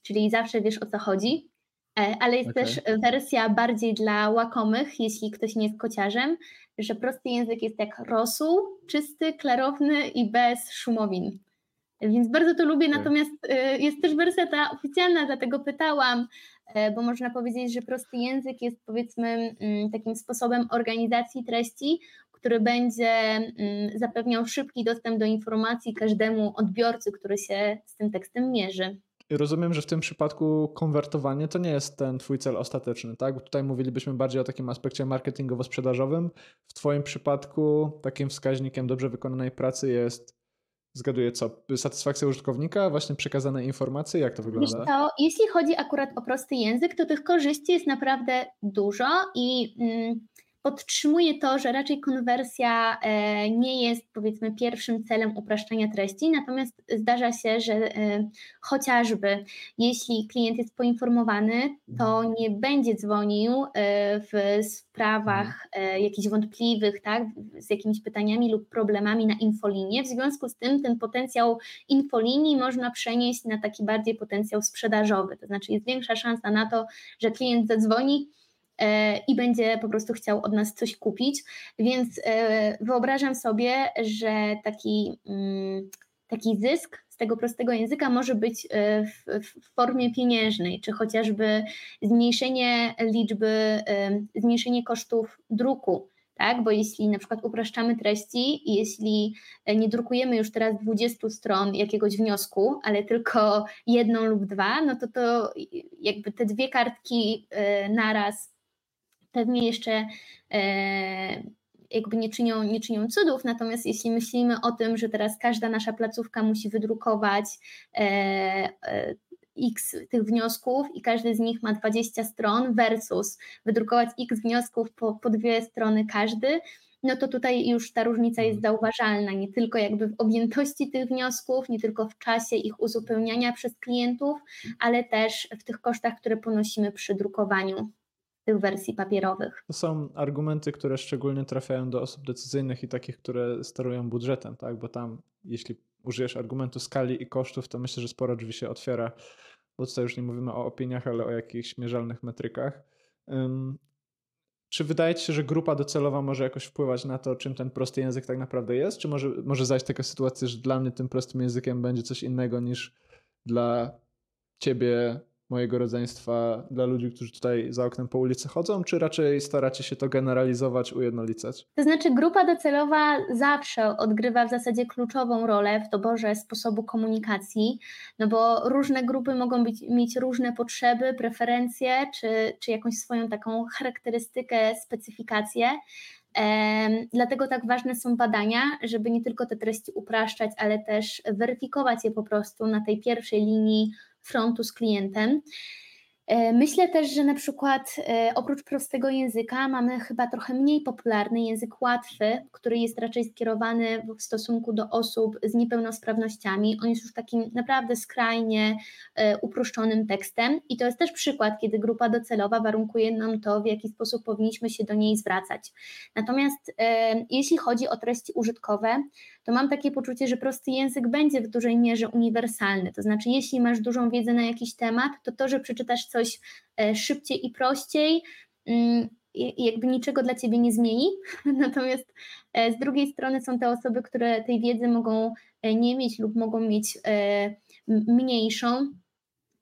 czyli zawsze wiesz o co chodzi, ale jest okay. też wersja bardziej dla łakomych, jeśli ktoś nie jest kociarzem, że prosty język jest jak rosół, czysty, klarowny i bez szumowin. Więc bardzo to lubię, natomiast e, jest też wersja ta oficjalna, dlatego pytałam, e, bo można powiedzieć, że prosty język jest powiedzmy mm, takim sposobem organizacji treści, który będzie mm, zapewniał szybki dostęp do informacji każdemu odbiorcy, który się z tym tekstem mierzy. Rozumiem, że w tym przypadku konwertowanie to nie jest ten twój cel ostateczny, tak? Bo tutaj mówilibyśmy bardziej o takim aspekcie marketingowo-sprzedażowym. W twoim przypadku takim wskaźnikiem dobrze wykonanej pracy jest Zgaduję co? Satysfakcja użytkownika, właśnie przekazane informacje, jak to wygląda? Wiesz to, jeśli chodzi akurat o prosty język, to tych korzyści jest naprawdę dużo i mm, podtrzymuje to, że raczej konwersja e, nie jest powiedzmy pierwszym celem upraszczania treści, natomiast zdarza się, że e, chociażby jeśli klient jest poinformowany, to nie będzie dzwonił e, w sprawach jakichś wątpliwych, tak, z jakimiś pytaniami lub problemami na infolinię. W związku z tym ten potencjał infolinii można przenieść na taki bardziej potencjał sprzedażowy, to znaczy jest większa szansa na to, że klient zadzwoni, i będzie po prostu chciał od nas coś kupić. Więc e, wyobrażam sobie, że taki, mm, taki zysk z tego prostego języka może być e, w, w formie pieniężnej, czy chociażby zmniejszenie liczby, zmniejszenie kosztów druku. Tak, bo jeśli na przykład upraszczamy treści i jeśli nie drukujemy już teraz 20 stron jakiegoś wniosku, ale tylko jedną lub dwa, no to to jakby te dwie kartki naraz pewnie jeszcze e, jakby nie czynią, nie czynią cudów, natomiast jeśli myślimy o tym, że teraz każda nasza placówka musi wydrukować e, e, x tych wniosków i każdy z nich ma 20 stron versus wydrukować x wniosków po, po dwie strony każdy, no to tutaj już ta różnica jest mhm. zauważalna, nie tylko jakby w objętości tych wniosków, nie tylko w czasie ich uzupełniania przez klientów, ale też w tych kosztach, które ponosimy przy drukowaniu tych wersji papierowych. To są argumenty, które szczególnie trafiają do osób decyzyjnych i takich, które sterują budżetem, tak? Bo tam, jeśli użyjesz argumentu skali i kosztów, to myślę, że sporo drzwi się otwiera. Bo tutaj już nie mówimy o opiniach, ale o jakichś mierzalnych metrykach. czy wydaje ci się, że grupa docelowa może jakoś wpływać na to, czym ten prosty język tak naprawdę jest? Czy może, może zajść taka sytuacja, że dla mnie tym prostym językiem będzie coś innego niż dla ciebie mojego rodzeństwa dla ludzi, którzy tutaj za oknem po ulicy chodzą, czy raczej staracie się to generalizować, ujednolicać? To znaczy, grupa docelowa zawsze odgrywa w zasadzie kluczową rolę w doborze sposobu komunikacji, no bo różne grupy mogą być, mieć różne potrzeby, preferencje, czy, czy jakąś swoją taką charakterystykę, specyfikację. Dlatego tak ważne są badania, żeby nie tylko te treści upraszczać, ale też weryfikować je po prostu na tej pierwszej linii frontu z klientem. E, myślę też, że na przykład e, oprócz prostego języka mamy chyba trochę mniej popularny język łatwy, który jest raczej skierowany w stosunku do osób z niepełnosprawnościami. On jest już takim naprawdę skrajnie e, uproszczonym tekstem i to jest też przykład, kiedy grupa docelowa warunkuje nam to, w jaki sposób powinniśmy się do niej zwracać. Natomiast jeśli chodzi o treści użytkowe, to mam takie poczucie, że prosty język będzie w dużej mierze uniwersalny. To znaczy, jeśli masz dużą wiedzę na jakiś temat, to to, że przeczytasz coś e, szybciej i prościej, mm, jakby niczego dla ciebie nie zmieni. [LAUGHS] Natomiast e, z drugiej strony są te osoby, które tej wiedzy mogą e, nie mieć lub mogą mieć mniejszą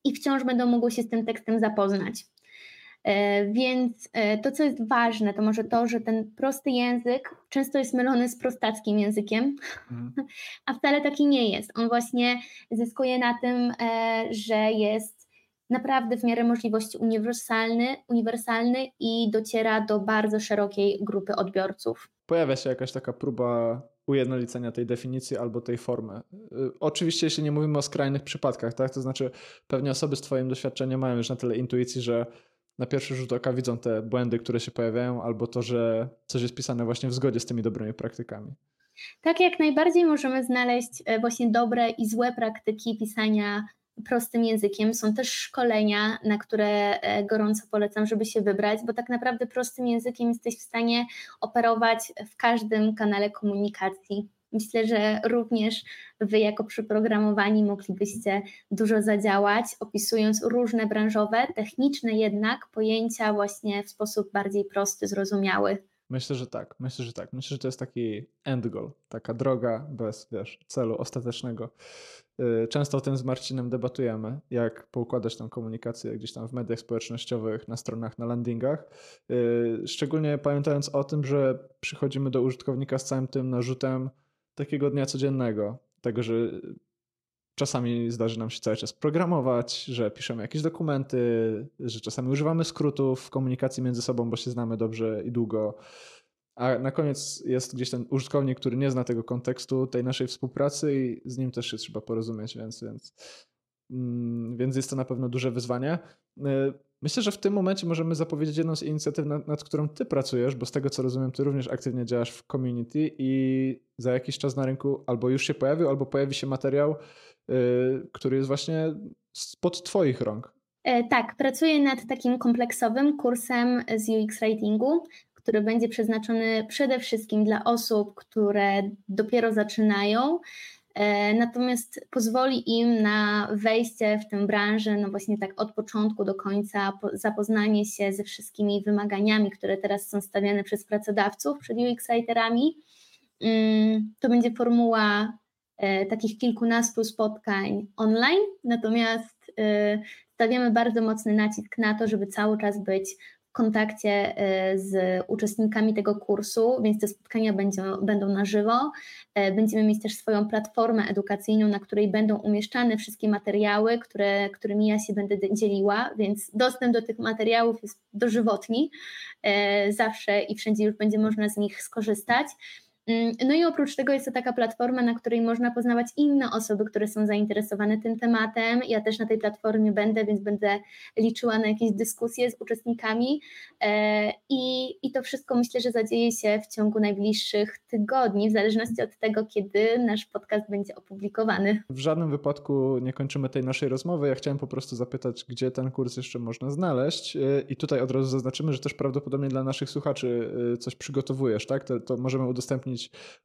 i wciąż będą mogły się z tym tekstem zapoznać. E, więc e, to, co jest ważne, to może to, że ten prosty język często jest mylony z prostackim językiem, mhm. [LAUGHS] a wcale taki nie jest. On właśnie zyskuje na tym, e, że jest naprawdę w miarę możliwości uniwersalny, uniwersalny i dociera do bardzo szerokiej grupy odbiorców. Pojawia się jakaś taka próba ujednolicenia tej definicji albo tej formy. Oczywiście, jeśli nie mówimy o skrajnych przypadkach, tak? To znaczy, pewnie osoby z Twoim doświadczeniem mają już na tyle intuicji, że na pierwszy rzut oka widzą te błędy, które się pojawiają, albo to, że coś jest pisane właśnie w zgodzie z tymi dobrymi praktykami. Tak, jak najbardziej możemy znaleźć e, właśnie dobre i złe praktyki pisania prostym językiem. Są też szkolenia, na które e, gorąco polecam, żeby się wybrać, bo tak naprawdę prostym językiem jesteś w stanie operować w każdym kanale komunikacji. Myślę, że również Wy, jako przyprogramowani, moglibyście dużo zadziałać, opisując różne branżowe, techniczne jednak pojęcia właśnie w sposób bardziej prosty, zrozumiały. Myślę, że tak. Myślę, że tak. Myślę, że to jest taki end goal, taka droga bez wiesz, celu ostatecznego. Y, często o tym z Marcinem debatujemy, jak poukładać tę komunikację gdzieś tam w mediach społecznościowych, na stronach, na landingach. Y, szczególnie pamiętając o tym, że przychodzimy do użytkownika z całym tym narzutem takiego dnia codziennego, tego, że czasami zdarzy nam się cały czas programować, że piszemy jakieś dokumenty, że czasami używamy skrótów w komunikacji między sobą, bo się znamy dobrze i długo. A na koniec jest gdzieś ten użytkownik, który nie zna tego kontekstu tej naszej współpracy i z nim też się trzeba porozumieć, więc, więc, mm, więc jest to na pewno duże wyzwanie. Myślę, że w tym momencie możemy zapowiedzieć jedną z inicjatyw, nad, nad, którą ty pracujesz, bo z tego co rozumiem, ty również aktywnie działasz w community i za jakiś czas na rynku albo już się pojawił, albo pojawi się materiał, yy, który jest właśnie spod twoich rąk. E, tak, pracuję nad takim kompleksowym kursem z UX Writingu, który będzie przeznaczony przede wszystkim dla osób, które dopiero zaczynają, natomiast pozwoli im na wejście w tę branżę, no właśnie tak od początku do końca, zapoznanie się ze wszystkimi wymaganiami, które teraz są stawiane przez pracodawców przed UX-writerami. Mm, to będzie formuła e, takich kilkunastu spotkań online, natomiast e, stawiamy bardzo mocny nacisk na to, żeby cały czas być kontakcie e, z uczestnikami tego kursu, więc te spotkania będą, będą na żywo. E, będziemy mieć też swoją platformę edukacyjną, na której będą umieszczane wszystkie materiały, które, którymi ja się będę dzieliła, więc dostęp do tych materiałów jest dożywotni. E, zawsze i wszędzie już będzie można z nich skorzystać. Mm, no i oprócz tego jest to taka platforma, na której można poznawać inne osoby, które są zainteresowane tym tematem. Ja też na tej platformie będę, więc będę liczyła na jakieś dyskusje z uczestnikami e, i, i to wszystko myślę, że zadzieje się w ciągu najbliższych tygodni, w zależności od tego, kiedy nasz podcast będzie opublikowany. W żadnym wypadku nie kończymy tej naszej rozmowy. Ja chciałem po prostu zapytać, gdzie ten kurs jeszcze można znaleźć e, i tutaj od razu zaznaczymy, że też prawdopodobnie dla naszych słuchaczy e, coś przygotowujesz, tak? To, to możemy udostępnić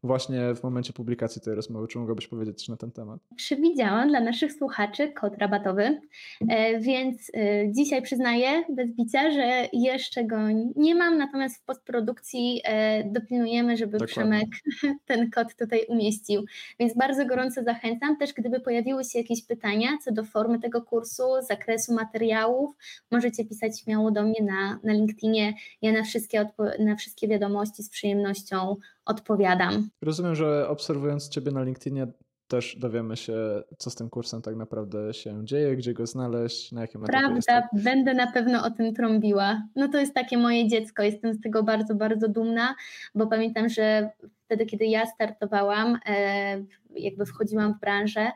właśnie w momencie publikacji tej rozmowy? Czy mogłabyś powiedzieć coś na ten temat? Przewidziałam dla naszych słuchaczy kod rabatowy, e, więc e, dzisiaj przyznaję bez bicia, że jeszcze go nie mam, natomiast w postprodukcji e, dopilnujemy, żeby Dokładnie. Przemek [LAUGHS] ten kod tutaj umieścił. Więc bardzo gorąco zachęcam też, gdyby pojawiły się jakieś pytania co do formy tego kursu, zakresu materiałów, możecie pisać śmiało do mnie na, na LinkedInie. Ja na wszystkie, na wszystkie wiadomości z przyjemnością Rozumiem, że obserwując Ciebie na LinkedInie też dowiemy się, co z tym kursem tak naprawdę się dzieje, gdzie go znaleźć, na jakim etapie Prawda, będę na pewno o tym trąbiła. No to jest takie moje dziecko, jestem z tego bardzo, bardzo dumna, bo pamiętam, że wtedy, kiedy ja startowałam, e, jakby wchodziłam w branżę,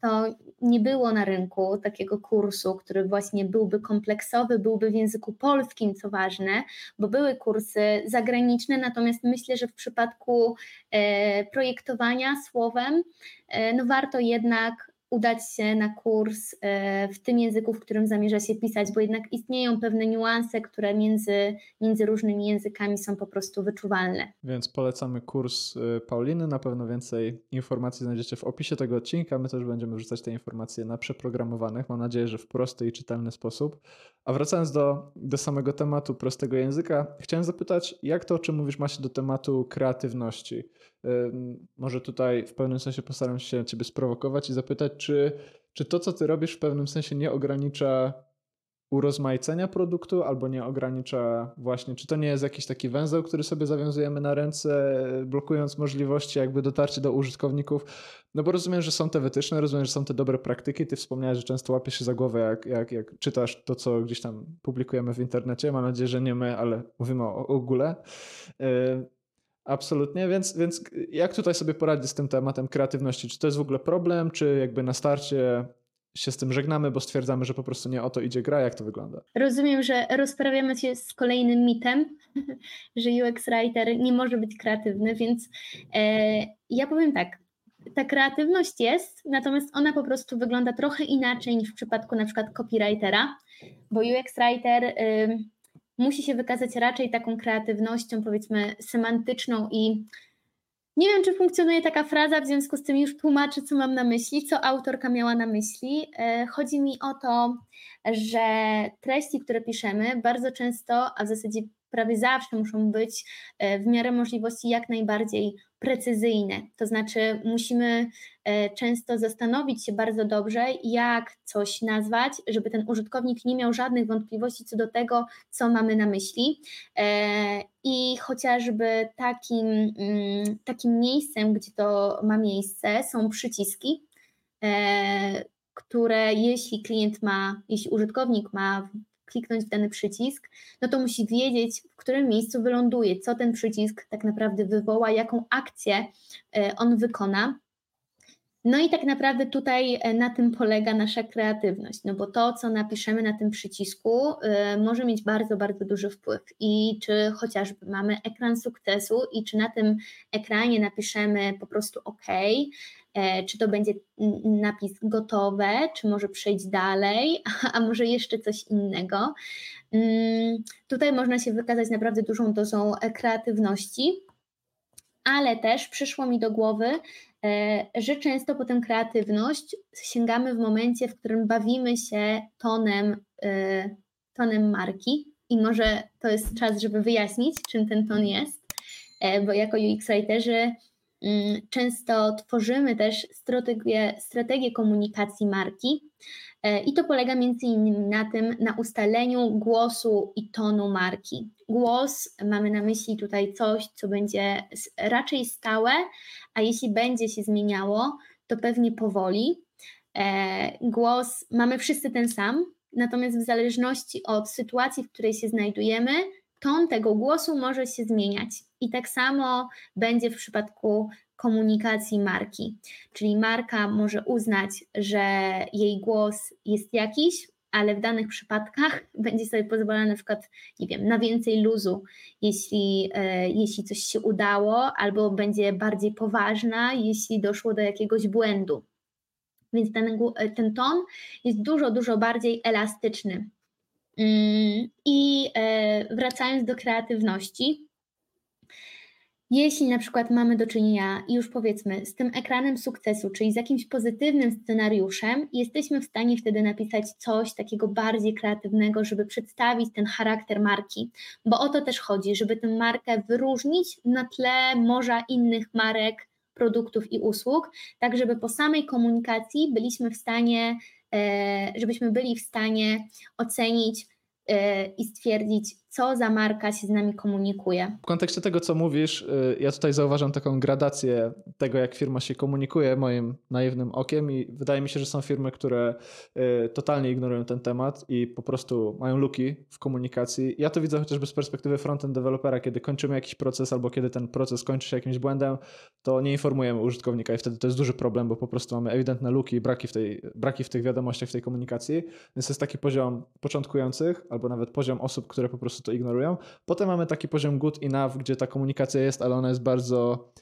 to nie było na rynku takiego kursu, który właśnie byłby kompleksowy, byłby w języku polskim, co ważne, bo były kursy zagraniczne, natomiast myślę, że w przypadku e, projektowania słowem, e, no warto jednak udać się na kurs e, w tym języku, w którym zamierza się pisać, bo jednak istnieją pewne niuanse, które między, między różnymi językami są po prostu wyczuwalne. Więc polecamy kurs e, Pauliny. Na pewno więcej informacji znajdziecie w opisie tego odcinka. My też będziemy wrzucać te informacje na przeprogramowanych. Mam nadzieję, że w prosty i czytelny sposób. A wracając do, do samego tematu prostego języka, chciałem zapytać, jak to, o czym mówisz, ma się do tematu kreatywności? Może tutaj w pewnym sensie postaram się Ciebie sprowokować i zapytać, czy, czy to, co Ty robisz, w pewnym sensie nie ogranicza urozmaicenia produktu albo nie ogranicza właśnie, czy to nie jest jakiś taki węzeł, który sobie zawiązujemy na ręce, blokując możliwości jakby dotarcia do użytkowników. No bo rozumiem, że są te wytyczne, rozumiem, że są te dobre praktyki. Ty wspomniałeś, że często łapiesz się za głowę, jak, jak, jak czytasz to, co gdzieś tam publikujemy w internecie. Mam nadzieję, że nie my, ale mówimy o, o ogóle. Absolutnie, więc, więc jak tutaj sobie poradzić z tym tematem kreatywności? Czy to jest w ogóle problem, czy jakby na starcie się z tym żegnamy, bo stwierdzamy, że po prostu nie o to idzie gra? Jak to wygląda? Rozumiem, że rozprawiamy się z kolejnym mitem, [LAUGHS] że UX Writer nie może być kreatywny, więc e, ja powiem tak. Ta kreatywność jest, natomiast ona po prostu wygląda trochę inaczej niż w przypadku na przykład copywritera, bo UX Writer. Y, musi się wykazać raczej taką kreatywnością, powiedzmy, semantyczną i nie wiem, czy funkcjonuje taka fraza, w związku z tym już tłumaczę, co mam na myśli, co autorka miała na myśli. E, chodzi mi o to, że treści, które piszemy, bardzo często, a w zasadzie prawie zawsze muszą być e, w miarę możliwości jak najbardziej precyzyjne. To znaczy, musimy e, często zastanowić się bardzo dobrze, jak coś nazwać, żeby ten użytkownik nie miał żadnych wątpliwości co do tego, co mamy na myśli. E, I chociażby takim, mm, takim miejscem, gdzie to ma miejsce, są przyciski które jeśli klient ma, jeśli użytkownik ma kliknąć w dany przycisk, no to musi wiedzieć, w którym miejscu wyląduje, co ten przycisk tak naprawdę wywoła, jaką akcję e, on wykona. No i tak naprawdę tutaj e, na tym polega nasza kreatywność, no bo to, co napiszemy na tym przycisku, y, może mieć bardzo, bardzo duży wpływ. I czy chociażby mamy ekran sukcesu i czy na tym ekranie napiszemy po prostu OK, E, czy to będzie napis gotowe, czy może przejść dalej, [LAUGHS] a może jeszcze coś innego. Mm, tutaj można się wykazać naprawdę dużą dozą e, kreatywności, ale też przyszło mi do głowy, e, że często po tę kreatywność sięgamy w momencie, w którym bawimy się tonem, tonem marki. I może to jest czas, żeby wyjaśnić, czym ten ton jest, bo jako UX-writerzy często tworzymy też strategię, strategię komunikacji marki e, i to polega między innymi na tym, na ustaleniu głosu i tonu marki. Głos mamy na myśli tutaj coś, co będzie raczej stałe, a jeśli będzie się zmieniało, to pewnie powoli. E, głos mamy wszyscy ten sam, natomiast w zależności od sytuacji, w której się znajdujemy, ton tego głosu może się zmieniać. I tak samo będzie w przypadku komunikacji marki. Czyli marka może uznać, że jej głos jest jakiś, ale w danych przypadkach [LAUGHS] będzie sobie pozwalała na przykład, nie wiem, na więcej luzu, jeśli, e, jeśli coś się udało, albo będzie bardziej poważna, jeśli doszło do jakiegoś błędu. Więc ten, ten ton jest dużo, dużo bardziej elastyczny. I e, wracając do kreatywności, jeśli na przykład mamy do czynienia już powiedzmy z tym ekranem sukcesu, czyli z jakimś pozytywnym scenariuszem, jesteśmy w stanie wtedy napisać coś takiego bardziej kreatywnego, żeby przedstawić ten charakter marki, bo o to też chodzi, żeby tę markę wyróżnić na tle morza innych marek, produktów i usług, tak żeby po samej komunikacji byliśmy w stanie, żebyśmy byli w stanie ocenić e, i stwierdzić, co za marka się z nami komunikuje. W kontekście tego, co mówisz, y, ja tutaj zauważam taką gradację tego, jak firma się komunikuje moim naiwnym okiem i wydaje mi się, że są firmy, które y, totalnie ignorują ten temat i po prostu mają luki w komunikacji. Ja to widzę chociażby z perspektywy frontend dewelopera, kiedy kończymy jakiś proces albo kiedy ten proces kończy się jakimś błędem, to nie informujemy użytkownika i wtedy to jest duży problem, bo po prostu mamy ewidentne luki i braki w, tej, braki w tych wiadomościach, w tej komunikacji. Więc jest taki poziom początkujących albo nawet poziom osób, które po prostu to ignorują. Potem mamy taki poziom good enough, gdzie ta komunikacja jest, ale ona jest bardzo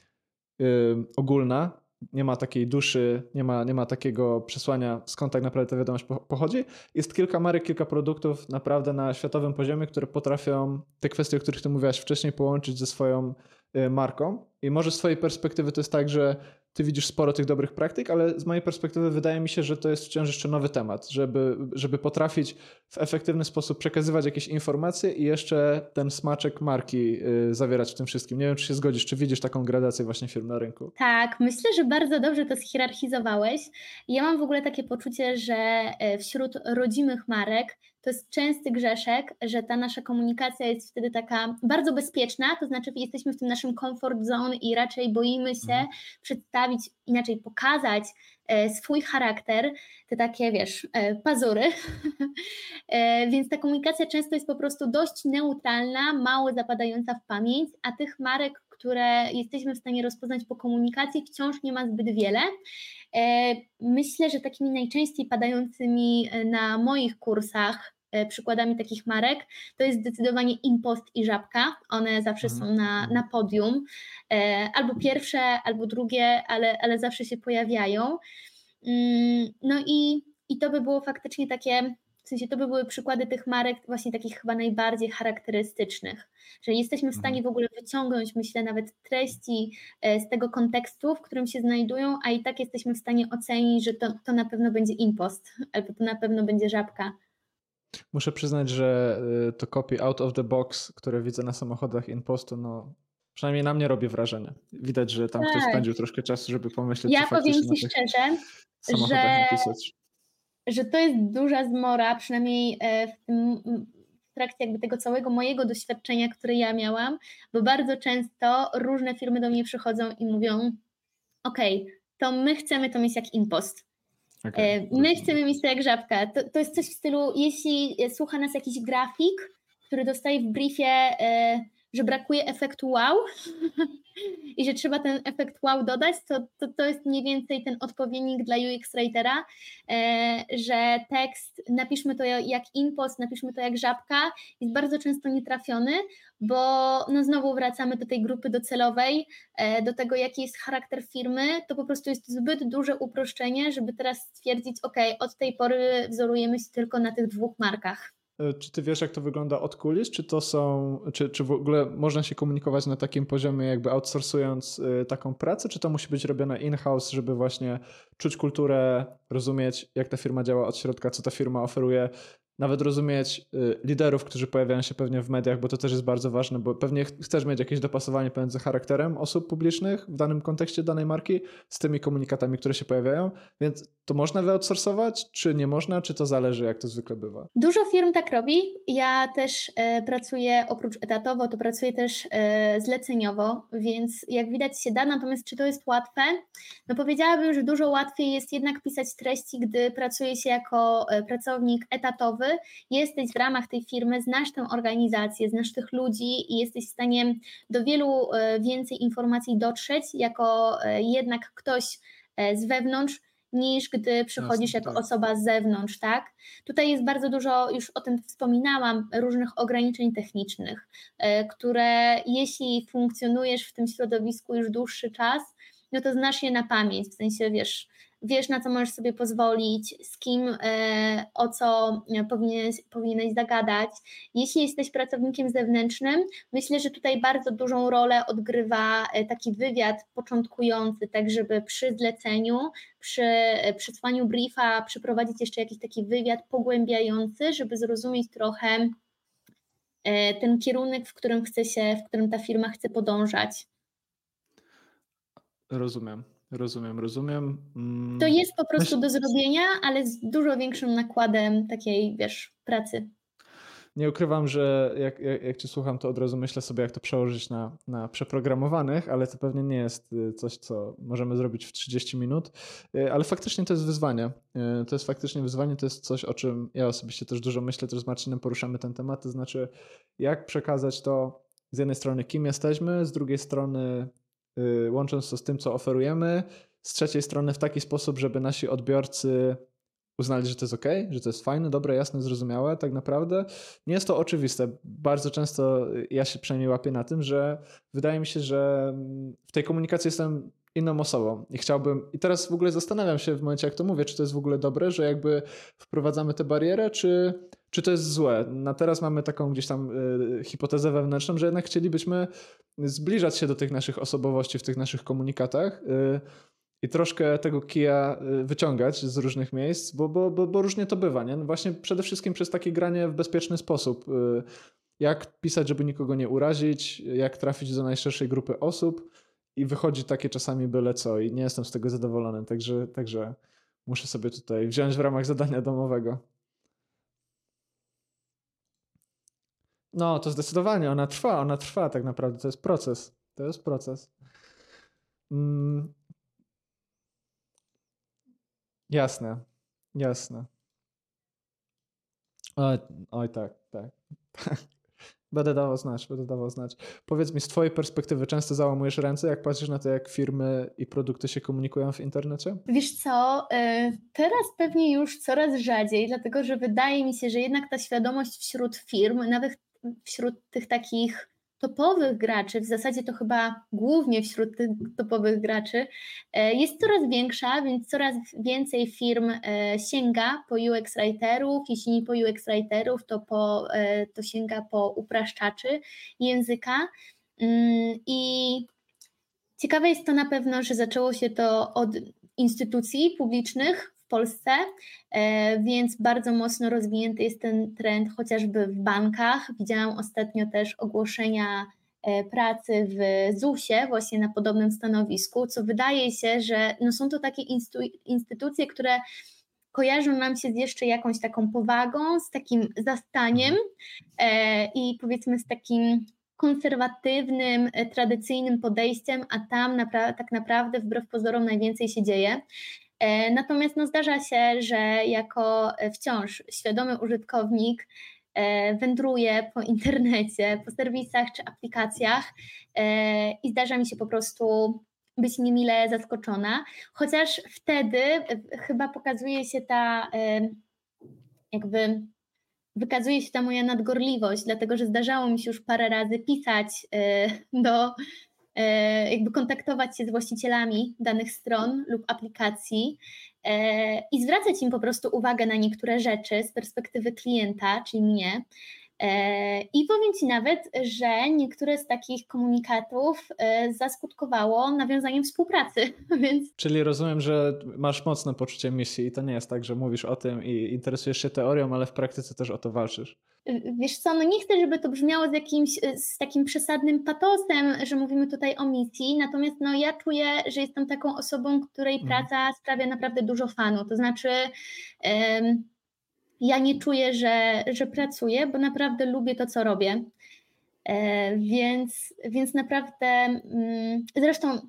yy, ogólna. Nie ma takiej duszy, nie ma, nie ma takiego przesłania, skąd tak naprawdę ta wiadomość pochodzi. Jest kilka marek, kilka produktów naprawdę na światowym poziomie, które potrafią te kwestie, o których ty mówiłaś wcześniej, połączyć ze swoją y, marką. I może z twojej perspektywy to jest tak, że ty widzisz sporo tych dobrych praktyk, ale z mojej perspektywy wydaje mi się, że to jest wciąż jeszcze nowy temat, żeby, żeby potrafić w efektywny sposób przekazywać jakieś informacje i jeszcze ten smaczek marki y, zawierać w tym wszystkim. Nie wiem, czy się zgodzisz, czy widzisz taką gradację właśnie firm na rynku? Tak, myślę, że bardzo dobrze to schierarchizowałeś. Ja mam w ogóle takie poczucie, że e, wśród rodzimych marek to jest częsty grzeszek, że ta nasza komunikacja jest wtedy taka bardzo bezpieczna, to znaczy jesteśmy w tym naszym comfort zone i raczej boimy się mhm. przedstawić, inaczej pokazać e, swój charakter, te takie, wiesz, e, pazury. [LAUGHS] e, więc ta komunikacja często jest po prostu dość neutralna, mało zapadająca w pamięć, a tych marek, które jesteśmy w stanie rozpoznać po komunikacji, wciąż nie ma zbyt wiele. Myślę, że takimi najczęściej padającymi na moich kursach przykładami takich marek, to jest zdecydowanie Impost i Żabka. One zawsze są na, mhm. na podium. E, albo pierwsze, albo drugie, ale, ale zawsze się pojawiają. Mm, no i, i to by było faktycznie takie, w sensie to by były przykłady tych marek właśnie takich chyba najbardziej charakterystycznych, że jesteśmy w mhm. stanie w ogóle wyciągnąć, myślę, nawet treści e, z tego kontekstu, w którym się znajdują, a i tak jesteśmy w stanie ocenić, że to, to na pewno będzie impost, albo to na pewno będzie żabka. Muszę przyznać, że y, to copy out of the box, które widzę na samochodach InPostu, no przynajmniej na mnie robi wrażenie. Widać, że tam tak. ktoś spędził troszkę czasu, żeby pomyśleć, ja powiem Ci szczerze, że, że to jest duża zmora, przynajmniej e, w tym w trakcie jakby tego całego mojego doświadczenia, które ja miałam, bo bardzo często różne firmy do mnie przychodzą i mówią, ok, to my chcemy to mieć jak impost. Okay. My chcemy mieć to jak żabka. To, to jest coś w stylu, jeśli słucha nas jakiś grafik, który dostaje w briefie, e, że brakuje efektu wow [LAUGHS] i że trzeba ten efekt wow dodać, to, to, to jest mniej więcej ten odpowiednik dla UX Writera, e, że tekst, napiszmy to jak impost, napiszmy to jak żabka, jest bardzo często nietrafiony, bo no znowu wracamy do tej grupy docelowej, e, do tego jaki jest charakter firmy, to po prostu jest zbyt duże uproszczenie, żeby teraz stwierdzić, ok, od tej pory wzorujemy się tylko na tych dwóch markach. E, czy ty wiesz, jak to wygląda od kulis? Czy to są, czy, czy w ogóle można się komunikować na takim poziomie, jakby outsourcując e, taką pracę, czy to musi być robione in-house, żeby właśnie czuć kulturę, rozumieć, jak ta firma działa od środka, co ta firma oferuje, nawet rozumieć y, liderów, którzy pojawiają się pewnie w mediach, bo to też jest bardzo ważne, bo pewnie chcesz mieć jakieś dopasowanie pomiędzy charakterem osób publicznych w danym kontekście danej marki z tymi komunikatami, które się pojawiają, więc to można wyoutsourcować, czy nie można, czy to zależy, jak to zwykle bywa? Dużo firm tak robi. Ja też e, pracuję oprócz etatowo, to pracuję też e, zleceniowo, więc jak widać się da, natomiast czy to jest łatwe? No powiedziałabym, że dużo łatwiej jest jednak pisać treści, gdy pracuje się jako e, pracownik etatowy, jesteś w ramach tej firmy, znasz tę organizację, znasz tych ludzi i jesteś w stanie do wielu e, więcej informacji dotrzeć jako e, jednak ktoś e, z wewnątrz, niż gdy przychodzisz jako tak. osoba z zewnątrz, tak? Tutaj jest bardzo dużo, już o tym wspominałam, różnych ograniczeń technicznych, które jeśli funkcjonujesz w tym środowisku już dłuższy czas, no to znasz je na pamięć, w sensie wiesz, wiesz na co możesz sobie pozwolić, z kim, o co powinieneś, powinieneś zagadać. Jeśli jesteś pracownikiem zewnętrznym, myślę, że tutaj bardzo dużą rolę odgrywa taki wywiad początkujący, tak żeby przy zleceniu, przy przesłaniu briefa przeprowadzić jeszcze jakiś taki wywiad pogłębiający, żeby zrozumieć trochę ten kierunek, w którym chce się, w którym ta firma chce podążać. Rozumiem, rozumiem, rozumiem. Mm, to jest po prostu do zrobienia, ale z dużo większym nakładem takiej, wiesz, pracy. Nie ukrywam, że jak, jak, jak cię słucham, to od razu myślę sobie, jak to przełożyć na, na przeprogramowanych, ale to pewnie nie jest y, coś, co możemy zrobić w 30 minut. Y, ale faktycznie to jest wyzwanie. Y, to jest faktycznie wyzwanie, to jest coś, o czym ja osobiście też dużo myślę, też z Marcinem poruszamy ten temat, to znaczy jak przekazać to z jednej strony, kim jesteśmy, z drugiej strony łącząc to z tym, co oferujemy, z trzeciej strony w taki sposób, żeby nasi odbiorcy uznali, że to jest ok, że to jest fajne, dobre, jasne, zrozumiałe, tak naprawdę. Nie jest to oczywiste. Bardzo często ja się przynajmniej łapię na tym, że wydaje mi się, że w tej komunikacji jestem inną osobą i chciałbym, i teraz w ogóle zastanawiam się w momencie, jak to mówię, czy to jest w ogóle dobre, że jakby wprowadzamy tę barierę, czy, czy to jest złe. Na teraz mamy taką gdzieś tam y, hipotezę wewnętrzną, że jednak chcielibyśmy zbliżać się do tych naszych osobowości w tych naszych komunikatach y, i troszkę tego kija y, wyciągać z różnych miejsc, bo, bo, bo, bo różnie to bywa. Nie? No właśnie przede wszystkim przez takie granie w bezpieczny sposób. Jak pisać, żeby nikogo nie urazić, jak trafić do najszerszej grupy osób i wychodzi takie czasami byle co i nie jestem z tego zadowolony, także, także muszę sobie tutaj wziąć w ramach zadania domowego. No, to zdecydowanie, ona trwa, ona trwa tak naprawdę, to jest proces. To jest proces. Mm. Jasne, jasne. Oj, oj tak, tak. [LAUGHS] Będę dawał znać, będę dawał znać. Powiedz mi, z Twojej perspektywy często załamujesz ręce, jak patrzysz na to, jak firmy i produkty się komunikują w internecie? Wiesz co, y, teraz pewnie już coraz rzadziej, dlatego że wydaje mi się, że jednak ta świadomość wśród firm, nawet wśród tych takich topowych graczy, w zasadzie to chyba głównie wśród tych topowych graczy, e, jest coraz większa, więc coraz więcej firm e, sięga po UX writerów, jeśli nie po UX writerów, to, po, e, to sięga po upraszczaczy języka. Mm, i ciekawe jest to na pewno, że zaczęło się to od instytucji publicznych, w Polsce, e, więc bardzo mocno rozwinięty jest ten trend chociażby w bankach. Widziałam ostatnio też ogłoszenia e, pracy w ZUS-ie właśnie na podobnym stanowisku, co wydaje się, że no są to takie instytucje, które kojarzą nam się z jeszcze jakąś taką powagą, z takim zastaniem e, i powiedzmy z takim konserwatywnym, tradycyjnym podejściem, a tam napra- tak naprawdę wbrew pozorom najwięcej się dzieje. E, natomiast no, zdarza się, że jako wciąż świadomy użytkownik e, wędruję po internecie, po serwisach czy aplikacjach e, i zdarza mi się po prostu być niemile zaskoczona, chociaż wtedy chyba pokazuje się ta jakby wykazuje się ta moja nadgorliwość, dlatego że zdarzało mi się już parę razy pisać do E, jakby kontaktować się z właścicielami danych stron lub aplikacji e, i zwracać im po prostu uwagę na niektóre rzeczy z perspektywy klienta, czyli mnie. E, I powiem Ci nawet, że niektóre z takich komunikatów zaskutkowało nawiązaniem współpracy. [LAUGHS] Więc... Czyli rozumiem, że masz mocne poczucie misji i to nie jest tak, że mówisz o tym i interesujesz się teorią, ale w praktyce też o to walczysz wiesz co, no nie chcę, żeby to brzmiało z jakimś, z takim przesadnym patosem, że mówimy tutaj o misji, natomiast no ja czuję, że jestem taką osobą, której mhm. praca sprawia naprawdę dużo fanu, to znaczy um, ja nie czuję, że, że pracuję, bo naprawdę lubię to, co robię, e, więc, więc naprawdę, mm, zresztą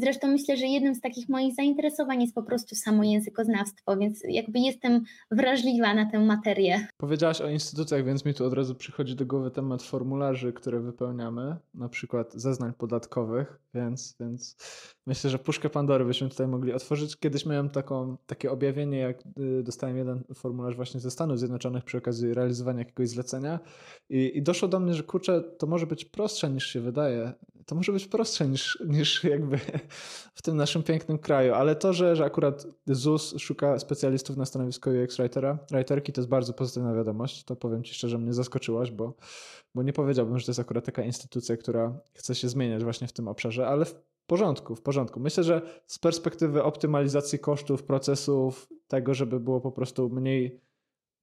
Zresztą myślę, że jednym z takich moich zainteresowań jest po prostu samo językoznawstwo, więc jakby jestem wrażliwa na tę materię. Powiedziałaś o instytucjach, więc mi tu od razu przychodzi do głowy temat formularzy, które wypełniamy, na przykład zeznań podatkowych, więc, więc myślę, że puszkę Pandory byśmy tutaj mogli otworzyć. Kiedyś miałem taką, takie objawienie, jak y, dostałem jeden formularz właśnie ze Stanów Zjednoczonych przy okazji realizowania jakiegoś zlecenia i, i doszło do mnie, że kurczę, to może być prostsze niż się wydaje to może być prostsze niż, niż jakby [LAUGHS] w tym naszym pięknym kraju, ale to, że, że akurat ZUS szuka specjalistów na stanowisko UX writera, writerki, to jest bardzo pozytywna wiadomość. To powiem Ci szczerze, mnie zaskoczyłaś, bo, bo nie powiedziałbym, że to jest akurat taka instytucja, która chce się zmieniać właśnie w tym obszarze, ale w porządku, w porządku. Myślę, że z perspektywy optymalizacji kosztów, procesów, tego, żeby było po prostu mniej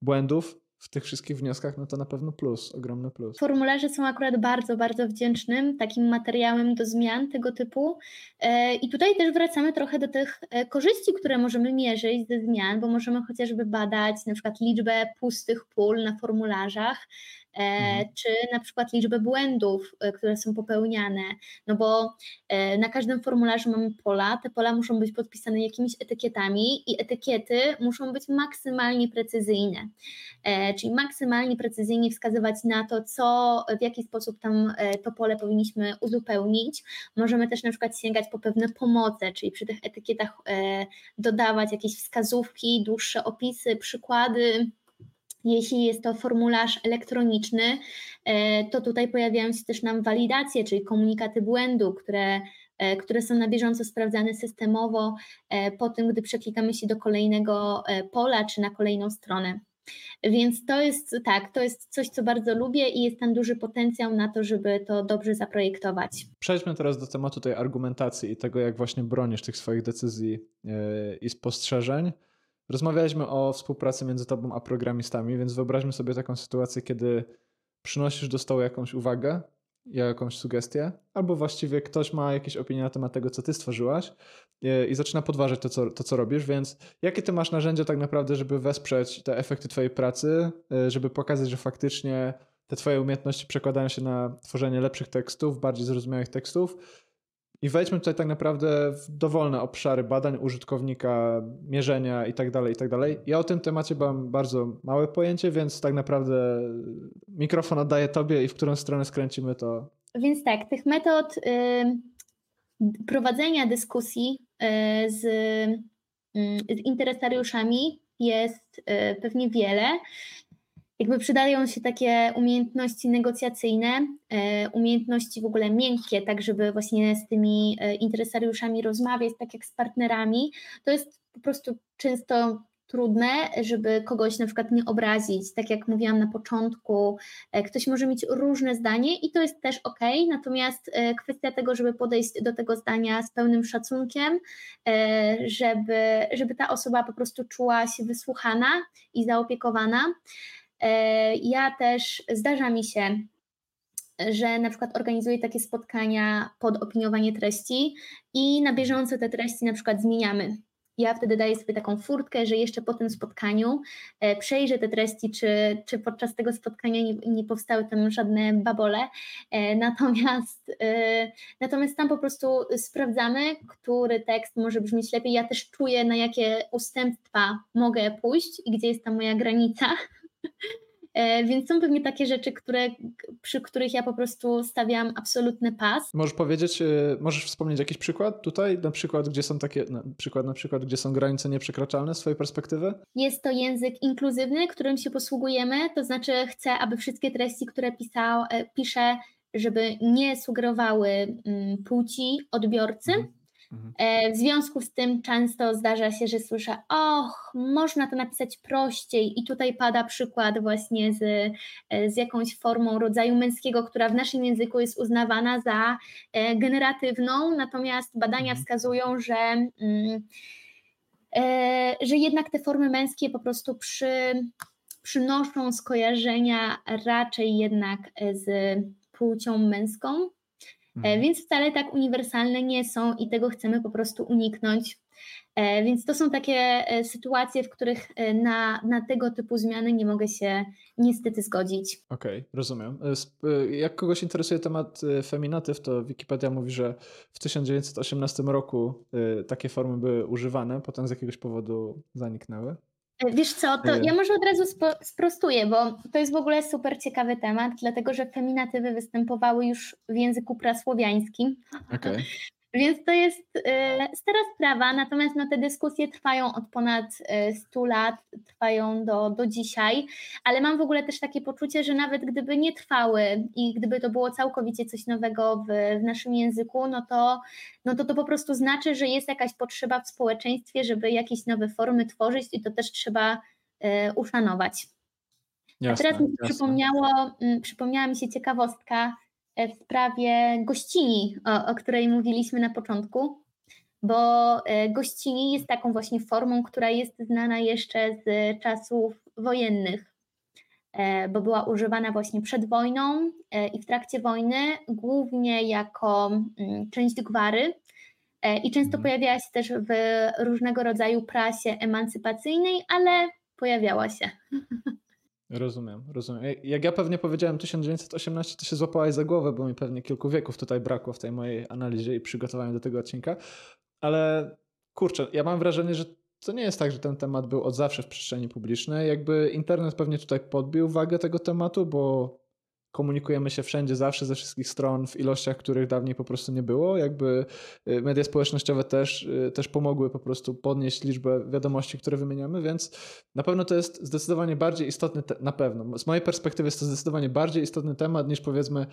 błędów, w tych wszystkich wnioskach, no to na pewno plus, ogromny plus. Formularze są akurat bardzo, bardzo wdzięcznym takim materiałem do zmian tego typu. E, I tutaj też wracamy trochę do tych e, korzyści, które możemy mierzyć ze zmian, bo możemy chociażby badać na przykład liczbę pustych pól na formularzach, mhm. czy na przykład liczbę błędów, e, które są popełniane, no bo e, na każdym formularzu mamy pola, te pola muszą być podpisane jakimiś etykietami i etykiety muszą być maksymalnie precyzyjne, czyli maksymalnie precyzyjnie wskazywać na to, co, w jaki sposób tam to pole powinniśmy uzupełnić. Możemy też na przykład sięgać po pewne pomoce, czyli przy tych etykietach dodawać jakieś wskazówki, dłuższe opisy, przykłady, jeśli jest to formularz elektroniczny, e, to tutaj pojawiają się też nam walidacje, czyli komunikaty błędu, które, e, które są na bieżąco sprawdzane systemowo e, po tym, gdy przeklikamy się do kolejnego pola czy na kolejną stronę. Więc to jest tak, to jest coś, co bardzo lubię i jest tam duży potencjał na to, żeby to dobrze zaprojektować. Przejdźmy teraz do tematu tej argumentacji i tego, jak właśnie bronisz tych swoich decyzji i spostrzeżeń. Rozmawialiśmy o współpracy między tobą a programistami, więc wyobraźmy sobie taką sytuację, kiedy przynosisz do stołu jakąś uwagę, jakąś sugestię, albo właściwie ktoś ma jakieś opinie na temat tego, co ty stworzyłaś e, i zaczyna podważać to co, to, co robisz, więc jakie ty masz narzędzia tak naprawdę, żeby wesprzeć te efekty twojej pracy, e, żeby pokazać, że faktycznie te twoje umiejętności przekładają się na tworzenie lepszych tekstów, bardziej zrozumiałych tekstów, i wejdźmy tutaj tak naprawdę w dowolne obszary badań użytkownika, mierzenia itd., tak itd. Tak ja o tym temacie mam bardzo małe pojęcie, więc tak naprawdę mikrofon oddaję Tobie i w którą stronę skręcimy to. Więc tak, tych metod y, prowadzenia dyskusji y, z, y, z interesariuszami jest y, pewnie wiele jakby przydają się takie umiejętności negocjacyjne, e, umiejętności w ogóle miękkie, tak żeby właśnie z tymi e, interesariuszami rozmawiać, tak jak z partnerami. To jest po prostu często trudne, żeby kogoś na przykład nie obrazić. Tak jak mówiłam na początku, e, ktoś może mieć różne zdanie i to jest też ok, natomiast kwestia tego, żeby podejść do tego zdania z pełnym szacunkiem, żeby, żeby ta osoba po prostu czuła się wysłuchana i zaopiekowana. E, ja też zdarza mi się, że na przykład organizuję takie spotkania pod opiniowanie treści i na bieżąco te treści na przykład zmieniamy. Ja wtedy daję sobie taką furtkę, że jeszcze po tym spotkaniu e, przejrzę te treści, czy, czy podczas tego spotkania nie, nie powstały tam żadne babole. E, natomiast, natomiast tam po prostu sprawdzamy, który tekst może brzmieć lepiej. Ja też czuję, na jakie ustępstwa mogę pójść i gdzie jest ta moja granica. E, więc są pewnie takie rzeczy, które, przy których ja po prostu stawiam absolutny pas. Możesz powiedzieć, e, możesz wspomnieć jakiś przykład tutaj, na przykład, gdzie są takie, na przykład, na przykład, gdzie są granice nieprzekraczalne z twojej perspektywy? Jest to język inkluzywny, którym się posługujemy, to znaczy chcę, aby wszystkie treści, które pisał, e, piszę, żeby nie sugerowały mm, płci odbiorcy. Mhm w związku z tym często zdarza się, że słyszę, och, można to napisać prościej, i tutaj pada przykład właśnie z, e, z jakąś formą rodzaju męskiego, która w naszym języku jest uznawana za e, generatywną, natomiast badania mhm. wskazują, że. Mm, że jednak te formy męskie po prostu przy, przynoszą skojarzenia raczej jednak z płcią męską, E, mhm. Więc wcale tak uniwersalne nie są i tego chcemy po prostu uniknąć. E, więc to są takie e, sytuacje, w których na, na tego typu zmiany nie mogę się niestety zgodzić. Okej, okay, rozumiem. Jak kogoś interesuje temat feminatyw, to Wikipedia mówi, że w 1918 roku takie formy były używane, potem z jakiegoś powodu zaniknęły. E, wiesz co, to ja może od razu sprostuję, bo to jest w ogóle super ciekawy temat, dlatego że feminatywy występowały już w języku prasłowiańskim. Okay. Więc to jest e, stara sprawa, natomiast no, te dyskusje trwają od ponad 100 e, lat, trwają do, do dzisiaj, ale mam w ogóle też takie poczucie, że nawet gdyby nie trwały i gdyby to było całkowicie coś nowego w, w naszym języku, no to, no to to po prostu znaczy, że jest jakaś potrzeba w społeczeństwie, żeby jakieś nowe formy tworzyć i to też trzeba e, uszanować. Jasne, A teraz mi przypomniało, przypomniała mi się ciekawostka, w sprawie gościni, o, o której mówiliśmy na początku, bo e, gościni jest taką właśnie formą, która jest znana jeszcze z czasów wojennych, e, bo była używana właśnie przed wojną i w trakcie wojny, głównie jako mm, część gwary. I często mhm. pojawiała się też w różnego rodzaju prasie emancypacyjnej, ale pojawiała się. [LAUGHS] Rozumiem, rozumiem. Jak ja pewnie powiedziałem 1918, to się złapałaś za głowę, bo mi pewnie kilku wieków tutaj brakło w tej mojej analizie i przygotowaniu do tego odcinka. Ale kurczę, ja mam wrażenie, że to nie jest tak, że ten temat był od zawsze w przestrzeni publicznej. Jakby internet pewnie tutaj podbił wagę tego tematu, bo komunikujemy się wszędzie, zawsze, ze wszystkich stron, w ilościach, których dawniej po prostu nie było. Jakby y, media społecznościowe też, y, też pomogły po prostu podnieść liczbę wiadomości, które wymieniamy, więc na pewno to jest zdecydowanie bardziej istotny, na pewno, z mojej perspektywy jest to zdecydowanie bardziej istotny temat niż powiedzmy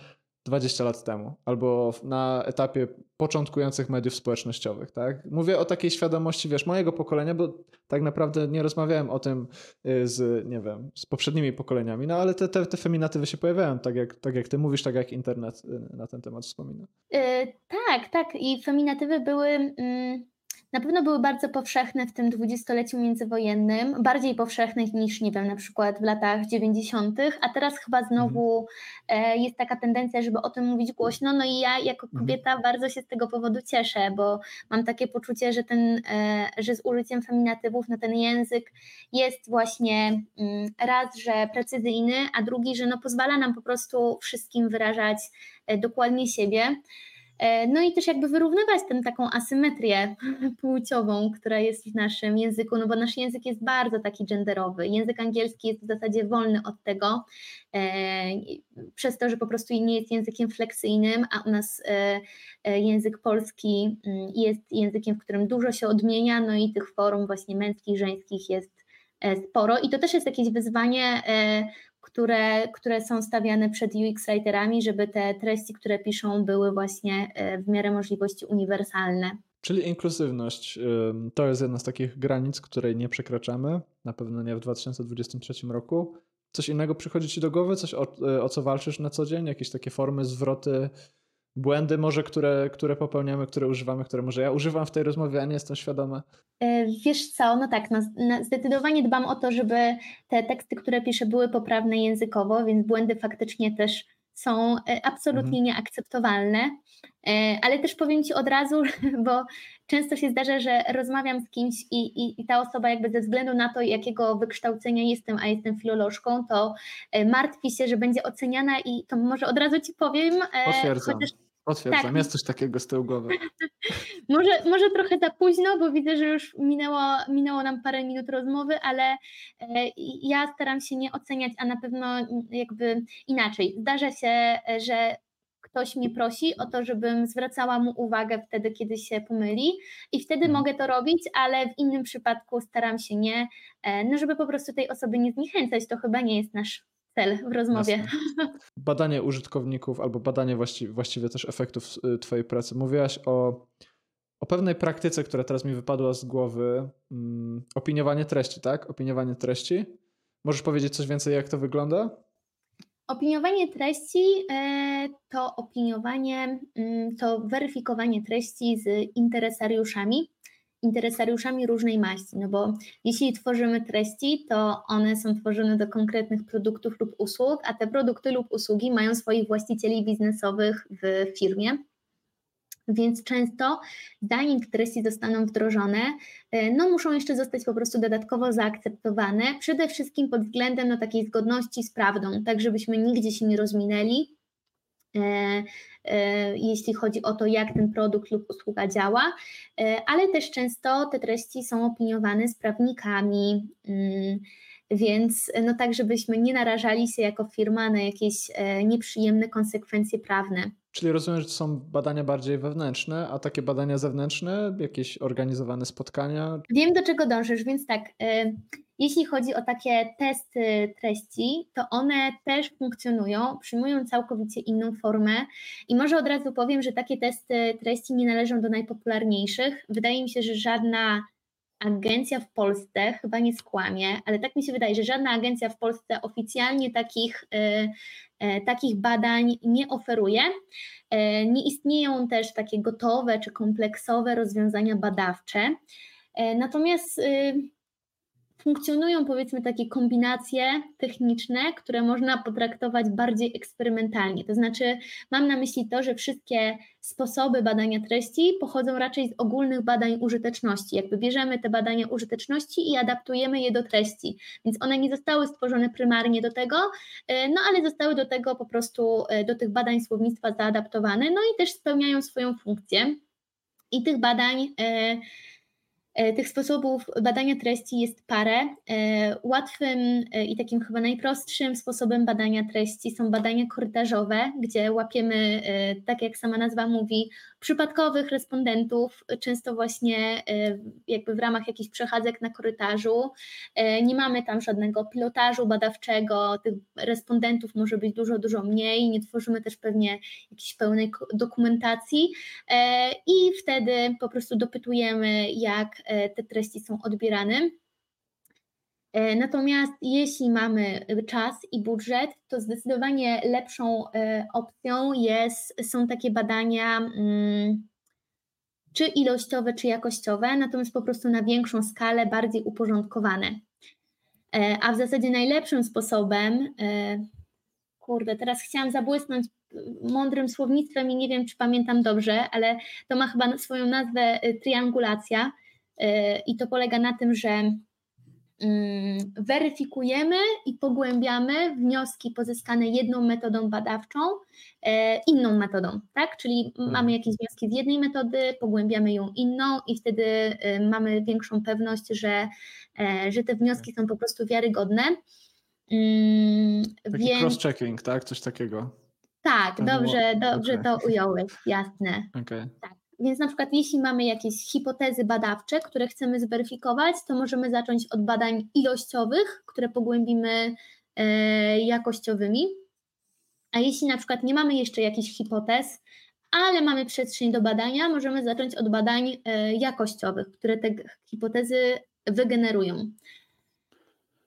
20 lat temu, albo na etapie początkujących mediów społecznościowych, tak? Mówię o takiej świadomości, wiesz, mojego pokolenia, bo tak naprawdę nie rozmawiałem o tym y, z, nie wiem, z poprzednimi pokoleniami, no ale te, te, te feminatywy się pojawiają, tak jak, tak jak ty mówisz, tak jak internet y, na ten temat wspomina. Yy, tak, tak i feminatywy były... Mm na pewno były bardzo powszechne w tym dwudziestoleciu międzywojennym, bardziej powszechne niż, nie wiem, na przykład w latach 90., a teraz chyba znowu mhm. jest taka tendencja, żeby o tym mówić głośno. No i ja jako mhm. kobieta bardzo się z tego powodu cieszę, bo mam takie poczucie, że, ten, e, że z użyciem feminatywów na ten język jest właśnie mm, raz, że precyzyjny, a drugi, że no pozwala nam po prostu wszystkim wyrażać e, dokładnie siebie. E, no i też jakby wyrównywać tę taką asymetrię [LAUGHS] płciową, która jest w naszym języku, no bo nasz język jest bardzo taki genderowy. Język angielski jest w zasadzie wolny od tego, e, przez to, że po prostu nie jest językiem fleksyjnym, a u nas e, język polski mm, jest językiem, w którym dużo się odmienia, no i tych form właśnie męskich, żeńskich jest sporo i to też jest jakieś wyzwanie, które, które są stawiane przed UX-writerami, żeby te treści, które piszą, były właśnie e, w miarę możliwości uniwersalne. Czyli inkluzywność to jest jedna z takich granic, której nie przekraczamy, na pewno nie w 2023 roku. Coś innego przychodzi Ci do głowy? Coś o, e, o co walczysz na co dzień? Jakieś takie formy, zwroty błędy może, które, które popełniamy, które używamy, które może ja używam w tej rozmowie, a nie jestem świadoma? E, wiesz co, no tak, no, no, zdecydowanie dbam o to, żeby te teksty, które piszę, były poprawne językowo, więc błędy faktycznie też są e, absolutnie mhm. nieakceptowalne. E, ale też powiem Ci od razu, [LAUGHS] bo często się zdarza, że rozmawiam z kimś i, i, i, ta osoba jakby ze względu na to, jakiego wykształcenia jestem, a jestem filolożką, to martwi się, że będzie oceniana i to może od razu Ci powiem. Potwierdzam. Chociaż Potwierdzam, tak. jest coś takiego z tyłu głowy. [LAUGHS] może, może trochę za późno, bo widzę, że już minęło, minęło nam parę minut rozmowy, ale e, ja staram się nie oceniać, a na pewno jakby inaczej. Zdarza się, że ktoś mnie prosi o to, żebym zwracała mu uwagę wtedy, kiedy się pomyli i wtedy mhm. mogę to robić, ale w innym przypadku staram się nie, e, no żeby po prostu tej osoby nie zniechęcać, to chyba nie jest nasz cel w rozmowie. Jasne. Badanie użytkowników albo badanie właściwie, właściwie też efektów y, Twojej pracy. Mówiłaś o, o pewnej praktyce, która teraz mi wypadła z głowy. Mm, opiniowanie treści, tak? Opiniowanie treści. Możesz powiedzieć coś więcej, jak to wygląda? Opiniowanie treści e, to opiniowanie, mm, to weryfikowanie treści z interesariuszami interesariuszami różnej maści, no bo jeśli tworzymy treści, to one są tworzone do konkretnych produktów lub usług, a te produkty lub usługi mają swoich właścicieli biznesowych w firmie. Więc często, zanim treści zostaną wdrożone, e, no muszą jeszcze zostać po prostu dodatkowo zaakceptowane, przede wszystkim pod względem no, takiej zgodności z prawdą, tak żebyśmy nigdzie się nie rozminęli, jeśli chodzi o to, jak ten produkt lub usługa działa, e, ale też często te treści są opiniowane z prawnikami, mm, Więc no tak, żebyśmy nie narażali się jako firma na jakieś nieprzyjemne konsekwencje prawne. Czyli rozumiem, że to są badania bardziej wewnętrzne, a takie badania zewnętrzne, jakieś organizowane spotkania? Wiem, do czego dążysz, więc tak. Jeśli chodzi o takie testy treści, to one też funkcjonują, przyjmują całkowicie inną formę i może od razu powiem, że takie testy treści nie należą do najpopularniejszych. Wydaje mi się, że żadna agencja w Polsce chyba nie skłamie, ale tak mi się wydaje, że żadna agencja w Polsce oficjalnie takich, y, y, takich badań nie oferuje. Y, nie istnieją też takie gotowe czy kompleksowe rozwiązania badawcze. Natomiast funkcjonują powiedzmy takie kombinacje techniczne, które można potraktować bardziej eksperymentalnie. To znaczy, mam na myśli to, że wszystkie sposoby badania treści pochodzą raczej z ogólnych badań użyteczności. Jakby bierzemy te badania użyteczności i adaptujemy je do treści. Więc one nie zostały stworzone prymarnie do tego, e, no ale zostały do tego po prostu, e, do tych badań słownictwa zaadaptowane, no i też spełniają swoją funkcję. I tych badań. Yy, tych sposobów badania treści jest parę. E, łatwym e, i takim chyba najprostszym sposobem badania treści są badania korytarzowe, gdzie łapiemy, tak jak sama nazwa mówi, przypadkowych respondentów, często właśnie jakby w ramach jakichś przechadzek na korytarzu. Nie mamy tam żadnego pilotażu badawczego, tych respondentów może być dużo, dużo mniej, nie tworzymy też pewnie jakiejś pełnej dokumentacji i wtedy po prostu dopytujemy, jak E, te treści są odbierane. E, natomiast jeśli mamy czas i budżet, to zdecydowanie lepszą e, opcją jest, są takie badania mm, czy ilościowe, czy jakościowe, natomiast po prostu na większą skalę, bardziej uporządkowane. A w zasadzie najlepszym sposobem, kurde, teraz chciałam zabłysnąć mądrym słownictwem i nie wiem, czy pamiętam dobrze, ale to ma chyba swoją nazwę triangulacja E, i to polega na tym, że weryfikujemy i pogłębiamy wnioski pozyskane jedną metodą badawczą, e, inną metodą, tak? Czyli mhm. mamy jakieś wnioski z jednej metody, pogłębiamy ją inną i wtedy e, mamy większą pewność, że, że te wnioski są po prostu wiarygodne. Mm, Taki Więc... cross-checking, tak? Coś takiego. Tak, dobrze, dobrze okay. to ująłeś, jasne. Okay. Tak. Więc na przykład jeśli mamy jakieś hipotezy badawcze, które chcemy zweryfikować, to możemy zacząć od badań ilościowych, które pogłębimy e, jakościowymi. A jeśli na przykład nie mamy jeszcze jakichś hipotez, ale mamy przestrzeń do badania, możemy zacząć od badań e, jakościowych, które te hipotezy wygenerują.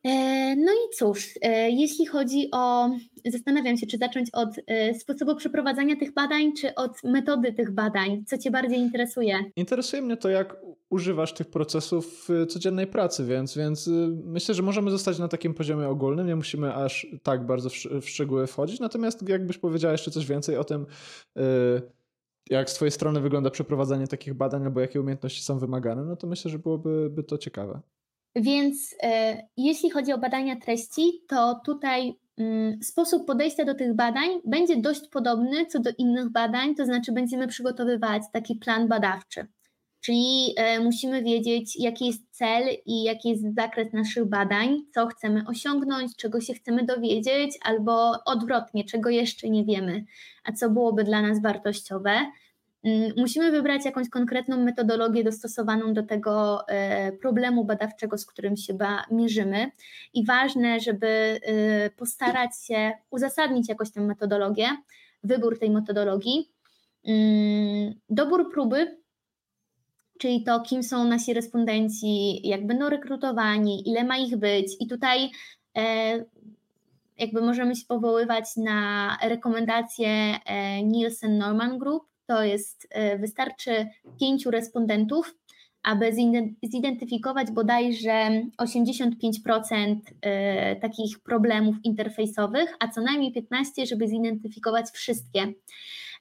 E, no i cóż, e, jeśli chodzi o, zastanawiam się, czy zacząć od e, sposobu przeprowadzania tych badań, czy od metody tych badań, co Cię bardziej interesuje? Interesuje mnie to, jak używasz tych procesów w codziennej pracy, więc, więc myślę, że możemy zostać na takim poziomie ogólnym, nie musimy aż tak bardzo w szczegóły wchodzić, natomiast jakbyś powiedziała jeszcze coś więcej o tym, jak z Twojej strony wygląda przeprowadzanie takich badań, albo jakie umiejętności są wymagane, no to myślę, że byłoby by to ciekawe. Więc e, jeśli chodzi o badania treści, to tutaj mm, sposób podejścia do tych badań będzie dość podobny co do innych badań, to znaczy będziemy przygotowywać taki plan badawczy. Czyli e, musimy wiedzieć, jaki jest cel i jaki jest zakres naszych badań, co chcemy osiągnąć, czego się chcemy dowiedzieć, albo odwrotnie, czego jeszcze nie wiemy, a co byłoby dla nas wartościowe. Mm, musimy wybrać jakąś konkretną metodologię dostosowaną do tego e, problemu badawczego, z którym się mierzymy. I ważne, żeby e, postarać się uzasadnić jakoś tę metodologię, wybór tej metodologii. Mm, dobór próby, czyli to, kim są nasi respondenci, jak będą rekrutowani, ile ma ich być. I tutaj e, jakby możemy się powoływać na rekomendacje Nielsen Norman Group, to jest, e, wystarczy pięciu respondentów, aby zidentyfikować bodajże 85% e, takich problemów interfejsowych, a co najmniej 15, żeby zidentyfikować wszystkie.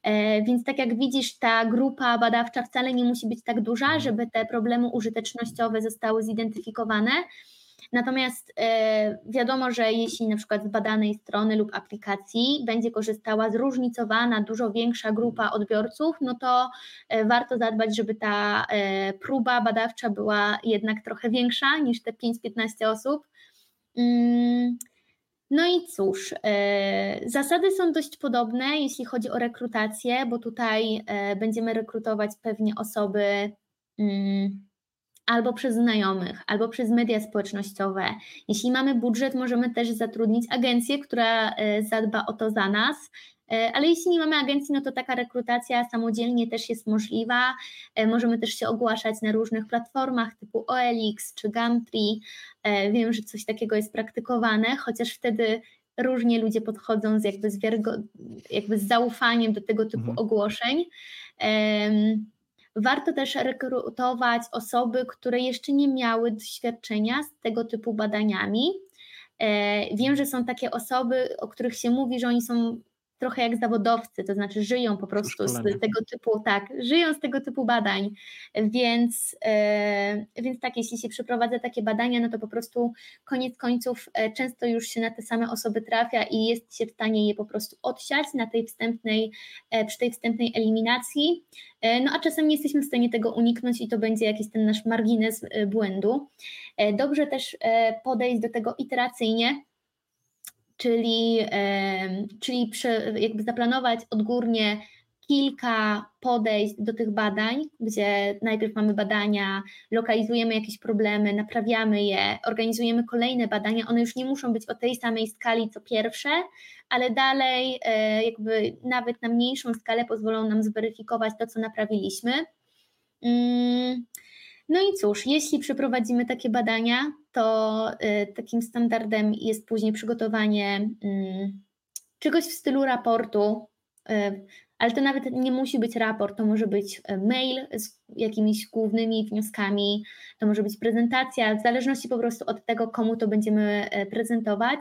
E, więc tak jak widzisz, ta grupa badawcza wcale nie musi być tak duża, żeby te problemy użytecznościowe zostały zidentyfikowane. Natomiast e, wiadomo, że jeśli na przykład z badanej strony lub aplikacji będzie korzystała zróżnicowana, dużo większa grupa odbiorców, no to e, warto zadbać, żeby ta e, próba badawcza była jednak trochę większa niż te 5-15 osób. Mm, no i cóż, zasady są dość podobne, jeśli chodzi o rekrutację, bo tutaj będziemy rekrutować pewnie osoby mm, albo przez znajomych, albo przez media społecznościowe. Jeśli mamy budżet, możemy też zatrudnić agencję, która e, zadba o to za nas. E, ale jeśli nie mamy agencji, no to taka rekrutacja samodzielnie też jest możliwa. E, możemy też się ogłaszać na różnych platformach typu OLX czy Gumtree. Wiem, że coś takiego jest praktykowane, chociaż wtedy różnie ludzie podchodzą z jakby z, jakby z zaufaniem do tego typu mhm. ogłoszeń. Warto też rekrutować osoby, które jeszcze nie miały doświadczenia z tego typu badaniami. E, wiem, że są takie osoby, o których się mówi, że oni są trochę jak zawodowcy, to znaczy żyją po prostu z tego typu, tak, żyją z tego typu badań, więc, e, więc tak, jeśli się przeprowadza takie badania, no to po prostu koniec końców e, często już się na te same osoby trafia i jest się w stanie je po prostu odsiać na tej wstępnej, e, przy tej wstępnej eliminacji, no a czasem nie jesteśmy w stanie tego uniknąć i to będzie jakiś ten nasz margines błędu. Dobrze też podejść do tego iteracyjnie, czyli, czyli jakby zaplanować odgórnie kilka podejść do tych badań, gdzie najpierw mamy badania, lokalizujemy jakieś problemy, naprawiamy je, organizujemy kolejne badania. One już nie muszą być o tej samej skali co pierwsze, ale dalej e, jakby nawet na mniejszą skalę pozwolą nam zweryfikować to, co naprawiliśmy. No i cóż, jeśli przeprowadzimy takie badania, to y, takim standardem jest później przygotowanie mm, czegoś w stylu raportu, y, ale to nawet nie musi być raport, to może być e, mail z jakimiś głównymi wnioskami, to może być prezentacja, w zależności po prostu od tego, komu to będziemy e, prezentować.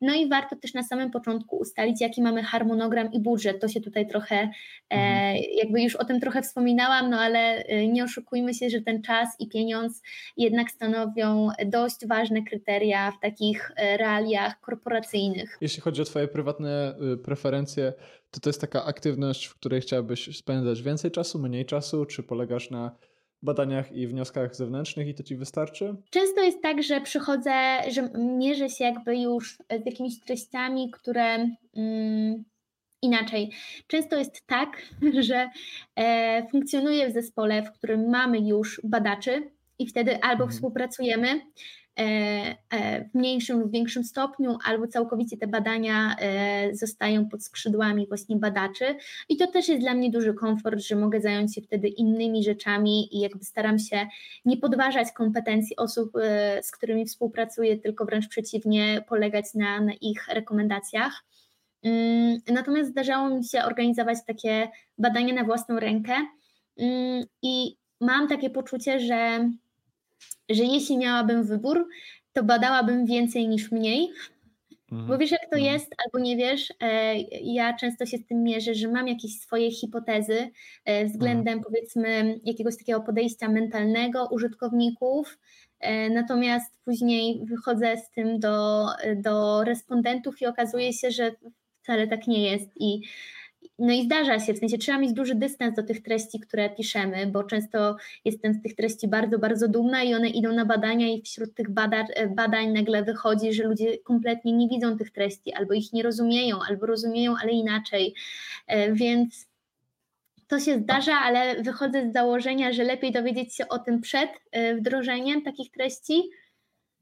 No i warto też na samym początku ustalić, jaki mamy harmonogram i budżet. To się tutaj trochę, e, mhm. jakby już o tym trochę wspominałam, no ale nie oszukujmy się, że ten czas i pieniądz jednak stanowią dość ważne kryteria w takich realiach korporacyjnych. Jeśli chodzi o Twoje prywatne y, preferencje, to to jest taka aktywność, w której chciałabyś spędzać więcej czasu, mniej czasu, czy polegasz na badaniach i wnioskach zewnętrznych i to ci wystarczy? Często jest tak, że przychodzę, że mierzę się jakby już z jakimiś treściami, które mm, inaczej. Często jest tak, [LAUGHS] że e, funkcjonuję w zespole, w którym mamy już badaczy i wtedy albo mhm. współpracujemy, w mniejszym lub większym stopniu, albo całkowicie te badania e, zostają pod skrzydłami właśnie badaczy. I to też jest dla mnie duży komfort, że mogę zająć się wtedy innymi rzeczami i jakby staram się nie podważać kompetencji osób, z którymi współpracuję, tylko wręcz przeciwnie, polegać na, na ich rekomendacjach. Mm, natomiast zdarzało mi się organizować takie badania na własną rękę mm, i mam takie poczucie, że że jeśli miałabym wybór, to badałabym więcej niż mniej. Mhm. Bo wiesz, jak to mhm. jest, albo nie wiesz, e, ja często się z tym mierzę, że mam jakieś swoje hipotezy e, względem mhm. powiedzmy jakiegoś takiego podejścia mentalnego użytkowników, e, natomiast później wychodzę z tym do, do respondentów i okazuje się, że wcale tak nie jest i no i zdarza się, w sensie trzeba mieć duży dystans do tych treści, które piszemy, bo często jestem z tych treści bardzo, bardzo dumna i one idą na badania i wśród tych badań, badań nagle wychodzi, że ludzie kompletnie nie widzą tych treści, albo ich nie rozumieją, albo rozumieją, ale inaczej. E, więc to się zdarza, ale wychodzę z założenia, że lepiej dowiedzieć się o tym przed e, wdrożeniem takich treści,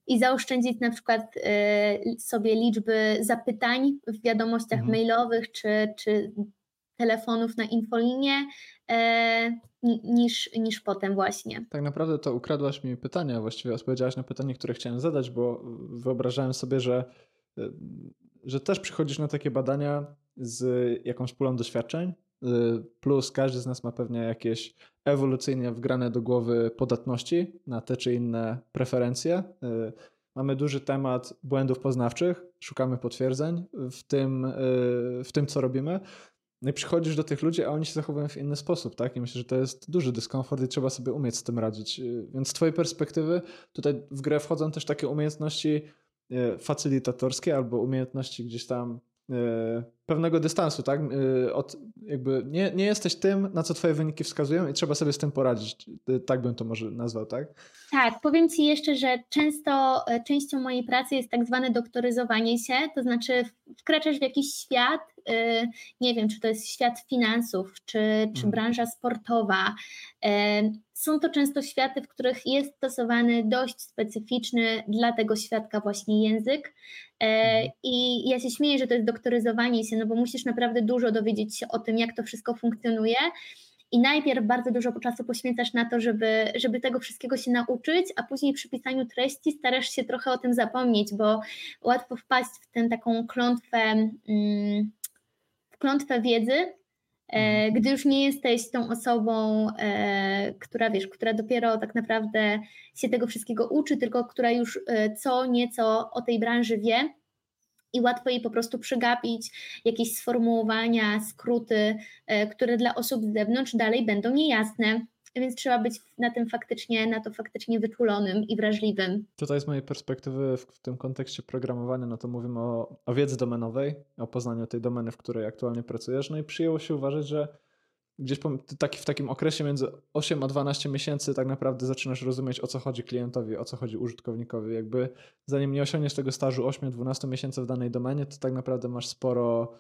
i zaoszczędzić na przykład e, sobie liczby zapytań w wiadomościach mhm. mailowych czy, czy telefonów na infolinię e, niż, niż potem właśnie. Tak naprawdę to ukradłaś mi pytania, właściwie odpowiedziałaś na pytanie, które chciałem zadać, bo wyobrażałem sobie, że, e, że też przychodzisz na takie badania z jakąś pulą doświadczeń, e, plus każdy z nas ma pewnie jakieś ewolucyjnie wgrane do głowy podatności na te czy inne preferencje. Mamy duży temat błędów poznawczych, szukamy potwierdzeń w tym, w tym co robimy. No i przychodzisz do tych ludzi, a oni się zachowują w inny sposób, tak? I myślę, że to jest duży dyskomfort i trzeba sobie umieć z tym radzić. Y, więc z twojej perspektywy tutaj w grę wchodzą też takie umiejętności y, facylitatorskie albo umiejętności gdzieś tam pewnego dystansu, tak? Od, jakby nie, nie jesteś tym, na co twoje wyniki wskazują i trzeba sobie z tym poradzić. Tak bym to może nazwał, tak? Tak, powiem Ci jeszcze, że często częścią mojej pracy jest tak zwane doktoryzowanie się, to znaczy wkraczasz w jakiś świat, nie wiem, czy to jest świat finansów, czy, czy mhm. branża sportowa, są to często światy, w których jest stosowany dość specyficzny dla tego świadka właśnie język. E, mhm. I ja się śmieję, że to jest doktoryzowanie się, no bo musisz naprawdę dużo dowiedzieć się o tym, jak to wszystko funkcjonuje. I najpierw bardzo dużo czasu poświęcasz na to, żeby, żeby tego wszystkiego się nauczyć, a później przy pisaniu treści starasz się trochę o tym zapomnieć, bo łatwo wpaść w tę taką klątwę, mm, w klątwę wiedzy. Gdy już nie jesteś tą osobą, e, która wiesz, która dopiero tak naprawdę się tego wszystkiego uczy, tylko która już e, co nieco o tej branży wie i łatwo jej po prostu przegapić jakieś sformułowania, skróty, które dla osób z zewnątrz dalej będą niejasne więc trzeba być na tym faktycznie, na to faktycznie wyczulonym i wrażliwym. Tutaj z mojej perspektywy w, w tym kontekście programowania, no to mówimy o, o wiedzy domenowej, o poznaniu tej domeny, w której aktualnie pracujesz, no i przyjęło się uważać, że gdzieś taki, w takim okresie między 8 a 12 miesięcy tak naprawdę zaczynasz rozumieć, o co chodzi klientowi, o co chodzi użytkownikowi. Jakby zanim nie osiągniesz tego stażu 8-12 miesięcy w danej domenie, to tak naprawdę masz sporo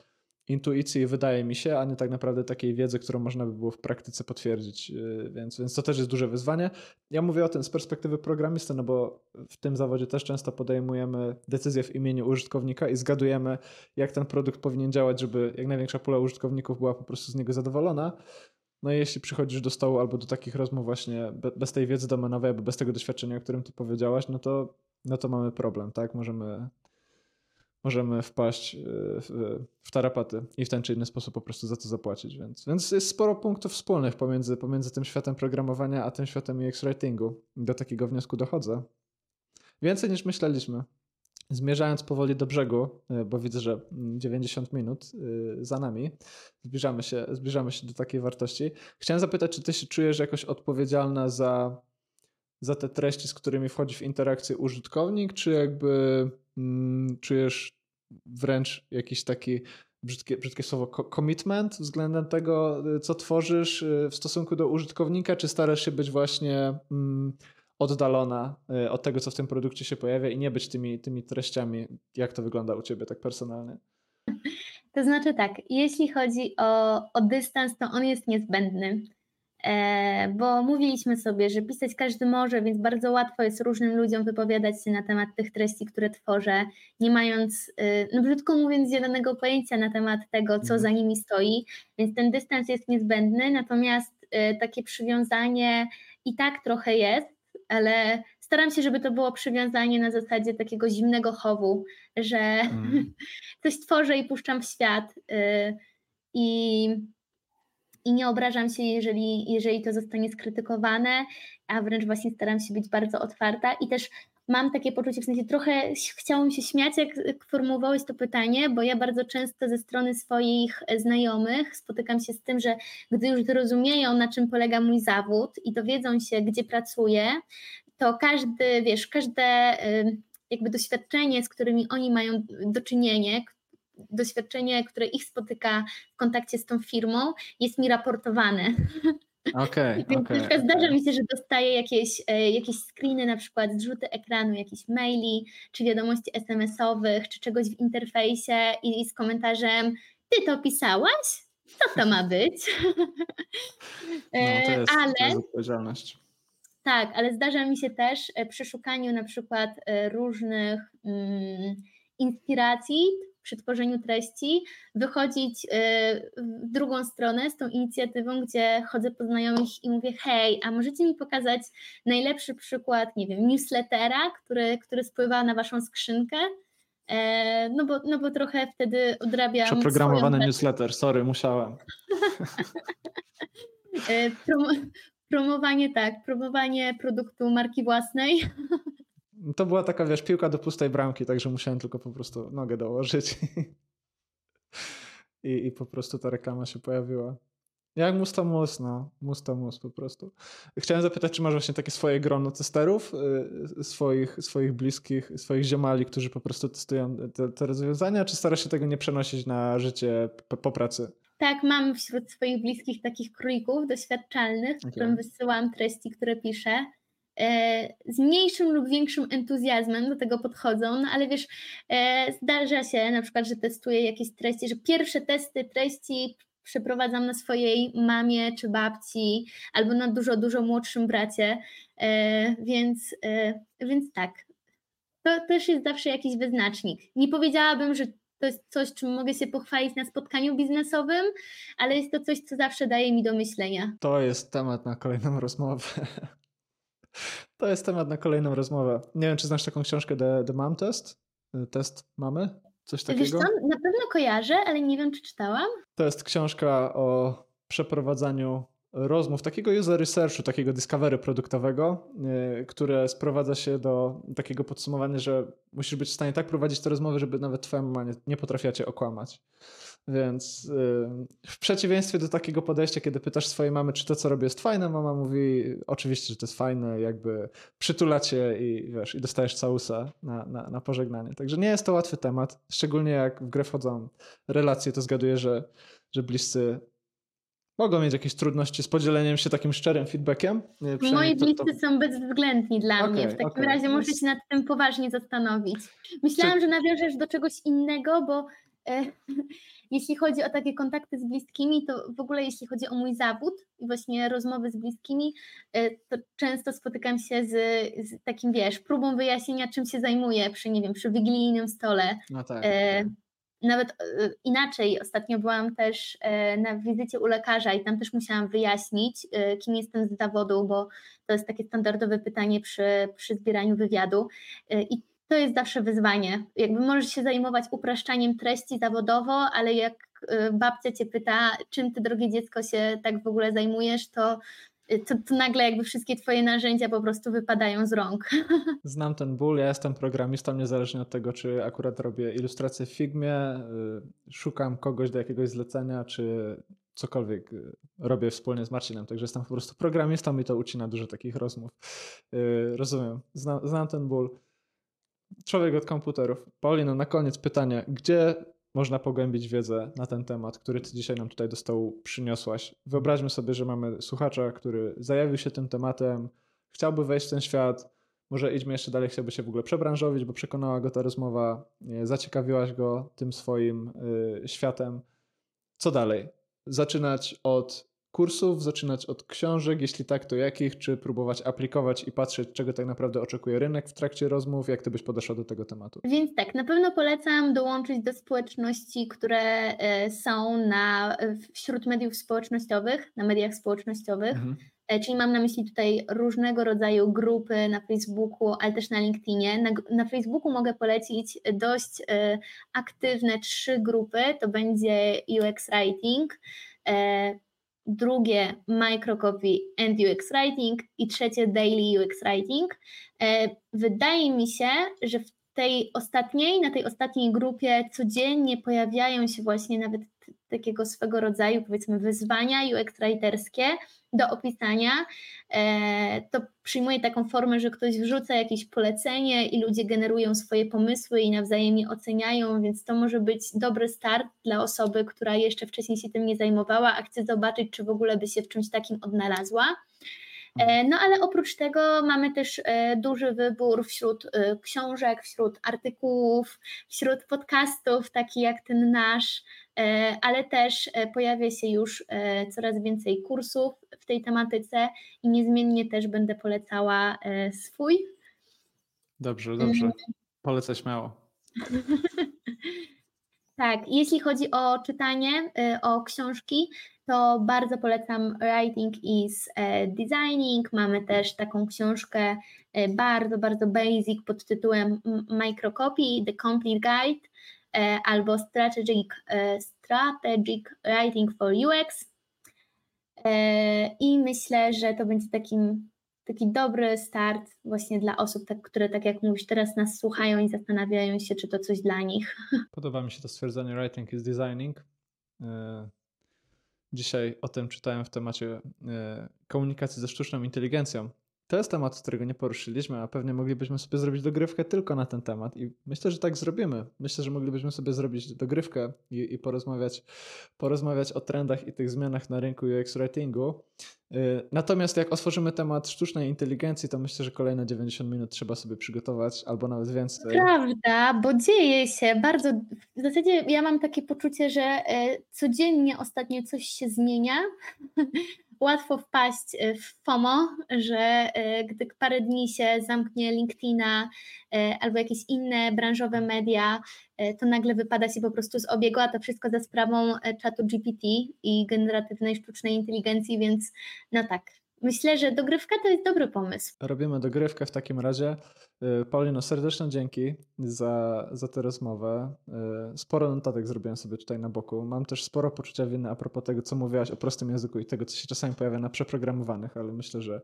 intuicji, wydaje mi się, a nie tak naprawdę takiej wiedzy, którą można by było w praktyce potwierdzić, y, więc, więc to też jest duże wyzwanie. Ja mówię o tym z perspektywy programisty, no bo w tym zawodzie też często podejmujemy decyzje w imieniu użytkownika i zgadujemy, jak ten produkt powinien działać, żeby jak największa pula użytkowników była po prostu z niego zadowolona. No i jeśli przychodzisz do stołu albo do takich rozmów właśnie bez tej wiedzy domenowej, albo bez tego doświadczenia, o którym ty powiedziałaś, no to, no to mamy problem, tak? Możemy możemy wpaść e, w, w tarapaty i w ten czy inny sposób po prostu za to zapłacić. Więc, więc jest sporo punktów wspólnych pomiędzy, pomiędzy tym światem programowania a tym światem UX writingu. Do takiego wniosku dochodzę. Więcej niż myśleliśmy. Zmierzając powoli do brzegu, e, bo widzę, że 90 minut e, za nami, zbliżamy się, zbliżamy się do takiej wartości. Chciałem zapytać, czy ty się czujesz jakoś odpowiedzialna za, za te treści, z którymi wchodzi w interakcję użytkownik, czy jakby mm, czujesz wręcz jakiś taki brzydkie, brzydkie słowo commitment względem tego, y, co tworzysz y, w stosunku do użytkownika, czy starasz się być właśnie mm, oddalona y, od tego, co w tym produkcie się pojawia i nie być tymi, tymi treściami? Jak to wygląda u ciebie tak personalnie? To znaczy tak, jeśli chodzi o, o dystans, to on jest niezbędny. E, bo mówiliśmy sobie, że pisać każdy może, więc bardzo łatwo jest różnym ludziom wypowiadać się na temat tych treści, które tworzę, nie mając, y, no brzydko mówiąc, zielonego pojęcia na temat tego, co mhm. za nimi stoi, więc ten dystans jest niezbędny, natomiast y, takie przywiązanie i tak trochę jest, ale staram się, żeby to było przywiązanie na zasadzie takiego zimnego chowu, że mm. [LAUGHS] coś tworzę i puszczam w świat y, i i nie obrażam się, jeżeli, jeżeli to zostanie skrytykowane, a wręcz właśnie staram się być bardzo otwarta. I też mam takie poczucie, w sensie trochę chciałam się śmiać, jak formułowałeś to pytanie, bo ja bardzo często ze strony swoich znajomych spotykam się z tym, że gdy już zrozumieją, na czym polega mój zawód i dowiedzą się, gdzie pracuję, to każdy, wiesz, każde jakby doświadczenie, z którymi oni mają do czynienia, doświadczenie, które ich spotyka w kontakcie z tą firmą, jest mi raportowane. Okay, [LAUGHS] Więc okay, na przykład zdarza mi się, że dostaję jakieś, e, jakieś screeny, na przykład zrzuty ekranu, jakieś maili, czy wiadomości SMS-owych, czy czegoś w interfejsie i, z komentarzem ty to pisałaś? Co to ma być? [LAUGHS] No, to jest, ale, to jest odpowiedzialność. Tak, ale zdarza mi się też e, przy szukaniu na przykład e, różnych mm, inspiracji, przy tworzeniu treści wychodzić y, w drugą stronę z tą inicjatywą, gdzie chodzę po znajomych i mówię: Hej, a możecie mi pokazać najlepszy przykład, nie wiem, newslettera, który, który spływa na Waszą skrzynkę? E, no bo, no bo trochę wtedy odrabiam. Przeprogramowany newsletter, sorry, musiałem. [LAUGHS] E, promowanie, tak, promowanie produktu marki własnej. [LAUGHS] To była taka, wiesz, piłka do pustej bramki, także musiałem tylko po prostu nogę dołożyć. [LAUGHS] I, I po prostu ta reklama się pojawiła. Jak musta mus, no. Musta mus po prostu. Chciałem zapytać, czy masz właśnie takie swoje grono testerów, y, swoich, swoich bliskich, swoich ziomali, którzy po prostu testują te, te rozwiązania, czy starasz się tego nie przenosić na życie po, po pracy? Tak, mam wśród swoich bliskich takich królików doświadczalnych, okay. którym wysyłam treści, które piszę. E, z mniejszym lub większym entuzjazmem do tego podchodzą, no ale wiesz, e, zdarza się na przykład, że testuję jakieś treści, że pierwsze testy treści przeprowadzam na swojej mamie czy babci, albo na dużo, dużo młodszym bracie, e, więc, więc tak. To też jest zawsze jakiś wyznacznik. Nie powiedziałabym, że to jest coś, czym mogę się pochwalić na spotkaniu biznesowym, ale jest to coś, co zawsze daje mi do myślenia. To jest temat na kolejną rozmowę. [LAUGHS] To jest temat na kolejną rozmowę. Nie wiem, czy znasz taką książkę The, The Mom Test? Test mamy? Coś takiego? Wiesz co, na pewno kojarzę, ale nie wiem, czy czytałam. To jest książka o przeprowadzaniu rozmów, takiego user researchu, takiego discovery produktowego, yy, które sprowadza się do takiego podsumowania, że musisz być w stanie tak prowadzić te rozmowy, żeby nawet twoja mama nie, nie potrafiła cię okłamać. Więc yy, w przeciwieństwie do takiego podejścia, kiedy pytasz swojej mamy, czy to, co robię, jest fajne, mama mówi, oczywiście, że to jest fajne, jakby przytula cię i wiesz, i dostajesz całusa na, na, na pożegnanie. Także nie jest to łatwy temat, szczególnie jak w grę wchodzą relacje, to zgaduję, że, że bliscy mogą mieć jakieś trudności z podzieleniem się takim szczerym feedbackiem. Moi bliscy to... są bezwzględni dla okay, mnie. W takim okay. razie muszę się nad tym poważnie zastanowić. Myślałam, Czy... że nawiążesz do czegoś innego, bo e, jeśli chodzi o takie kontakty z bliskimi, to w ogóle jeśli chodzi o mój zawód i właśnie rozmowy z bliskimi, e, to często spotykam się z, z takim, wiesz, próbą wyjaśnienia, czym się zajmuję przy, nie wiem, przy wigilijnym stole. No tak, e, tak nawet e, inaczej, ostatnio byłam też e, na wizycie u lekarza i tam też musiałam wyjaśnić, e, kim jestem z zawodu, bo to jest takie standardowe pytanie przy, przy zbieraniu wywiadu. I to jest zawsze wyzwanie. Jakby możesz się zajmować upraszczaniem treści zawodowo, ale jak babcia cię pyta, czym ty, drogie dziecko, się tak w ogóle zajmujesz, to to, to, nagle jakby wszystkie twoje narzędzia po prostu wypadają z rąk. [LAUGHS] Znam ten ból, ja jestem programistą, niezależnie od tego, czy akurat robię ilustrację w Figmie, y, szukam kogoś do jakiegoś zlecenia, czy cokolwiek y, robię wspólnie z Marcinem, także jestem po prostu programistą i to ucina dużo takich rozmów. Y, rozumiem, znam, znam ten ból. Człowiek od komputerów. Paulino, na koniec pytanie, gdzie można pogłębić wiedzę na ten temat, który ty dzisiaj nam tutaj do stołu przyniosłaś. Wyobraźmy sobie, że mamy słuchacza, który zajawił się tym tematem, chciałby wejść w ten świat, może idźmy jeszcze dalej, chciałby się w ogóle przebranżowić, bo przekonała go ta rozmowa, zaciekawiłaś go tym swoim y, światem. Co dalej? Zaczynać od kursów, zaczynać od książek? Jeśli tak, to jakich? Czy próbować aplikować i patrzeć, czego tak naprawdę oczekuje rynek w trakcie rozmów? Jak ty byś podeszła do tego tematu? Więc tak, na pewno polecam dołączyć do społeczności, które e, są na, wśród mediów społecznościowych, na mediach społecznościowych. Mhm. E, czyli mam na myśli tutaj różnego rodzaju grupy na Facebooku, ale też na LinkedInie. Na, na Facebooku mogę polecić dość e, aktywne trzy grupy. To będzie UX Writing, drugie microcopy and UX Writing i trzecie daily UX Writing. E, wydaje mi się, że w tej ostatniej, na tej ostatniej grupie codziennie pojawiają się właśnie nawet takiego swego rodzaju powiedzmy wyzwania UX writerskie, do opisania, e, to przyjmuje taką formę, że ktoś wrzuca jakieś polecenie i ludzie generują swoje pomysły i nawzajem je oceniają, więc to może być dobry start dla osoby, która jeszcze wcześniej się tym nie zajmowała, a chce zobaczyć, czy w ogóle by się w czymś takim odnalazła. E, no ale oprócz tego mamy też e, duży wybór wśród książek, wśród artykułów, wśród podcastów, taki jak ten nasz, ale też pojawia się już coraz więcej kursów w tej tematyce i niezmiennie też będę polecała e, swój. Dobrze, dobrze. Polecę śmiało. [LAUGHS] tak, jeśli chodzi o czytanie, e, o książki, to bardzo polecam Writing is e, Designing. Mamy też taką książkę bardzo, bardzo basic pod tytułem Microcopy, The Complete Guide albo Strategic, Strategic Writing for UX. E, I myślę, że to będzie takim, taki dobry start właśnie dla osób, tak, które tak jak mówisz, teraz nas słuchają i zastanawiają się, czy to coś dla nich. [LAUGHS] Podoba mi się to stwierdzenie writing is designing. Dzisiaj o tym czytałem w temacie e, komunikacji ze sztuczną inteligencją. To jest temat, którego nie poruszyliśmy, a pewnie moglibyśmy sobie zrobić dogrywkę tylko na ten temat i myślę, że tak zrobimy. Myślę, że moglibyśmy sobie zrobić dogrywkę i, i porozmawiać, porozmawiać o trendach i tych zmianach na rynku UX writingu. Y, natomiast jak otworzymy temat sztucznej inteligencji, to myślę, że kolejne 90 minut trzeba sobie przygotować, albo nawet więcej. Prawda, bo dzieje się bardzo. W zasadzie ja mam takie poczucie, że e, codziennie ostatnio coś się zmienia. [LAUGHS] Łatwo wpaść e, w FOMO, że e, gdy parę dni się zamknie LinkedIna albo jakieś inne branżowe media, to nagle wypada się po prostu z obiegu, a to wszystko za sprawą czatu GPT i generatywnej sztucznej inteligencji, więc no tak, Myślę, że dogrywka to jest dobry pomysł. Robimy dogrywkę w takim razie. Y, Paulino, serdeczne dzięki za, za tę rozmowę. Y, sporo notatek zrobiłem sobie tutaj na boku. Mam też sporo poczucia winy a propos tego, co mówiłaś o prostym języku i tego, co się czasami pojawia na przeprogramowanych, ale myślę, że,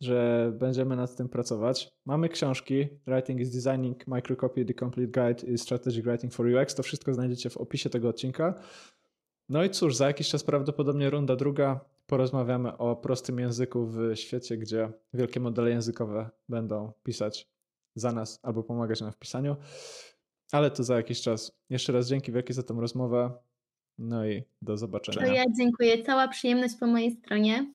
że będziemy nad tym pracować. Mamy książki Writing is Designing, Microcopy, The Complete Guide i Strategic Writing for UX. To wszystko znajdziecie w opisie tego odcinka. No i cóż, za jakiś czas prawdopodobnie runda druga porozmawiamy o prostym języku w świecie, gdzie wielkie modele językowe będą pisać za nas albo pomagać nam w pisaniu. Ale to za jakiś czas. Jeszcze raz dzięki wielkie za tę rozmowę. No i do zobaczenia. To ja dziękuję. Cała przyjemność po mojej stronie.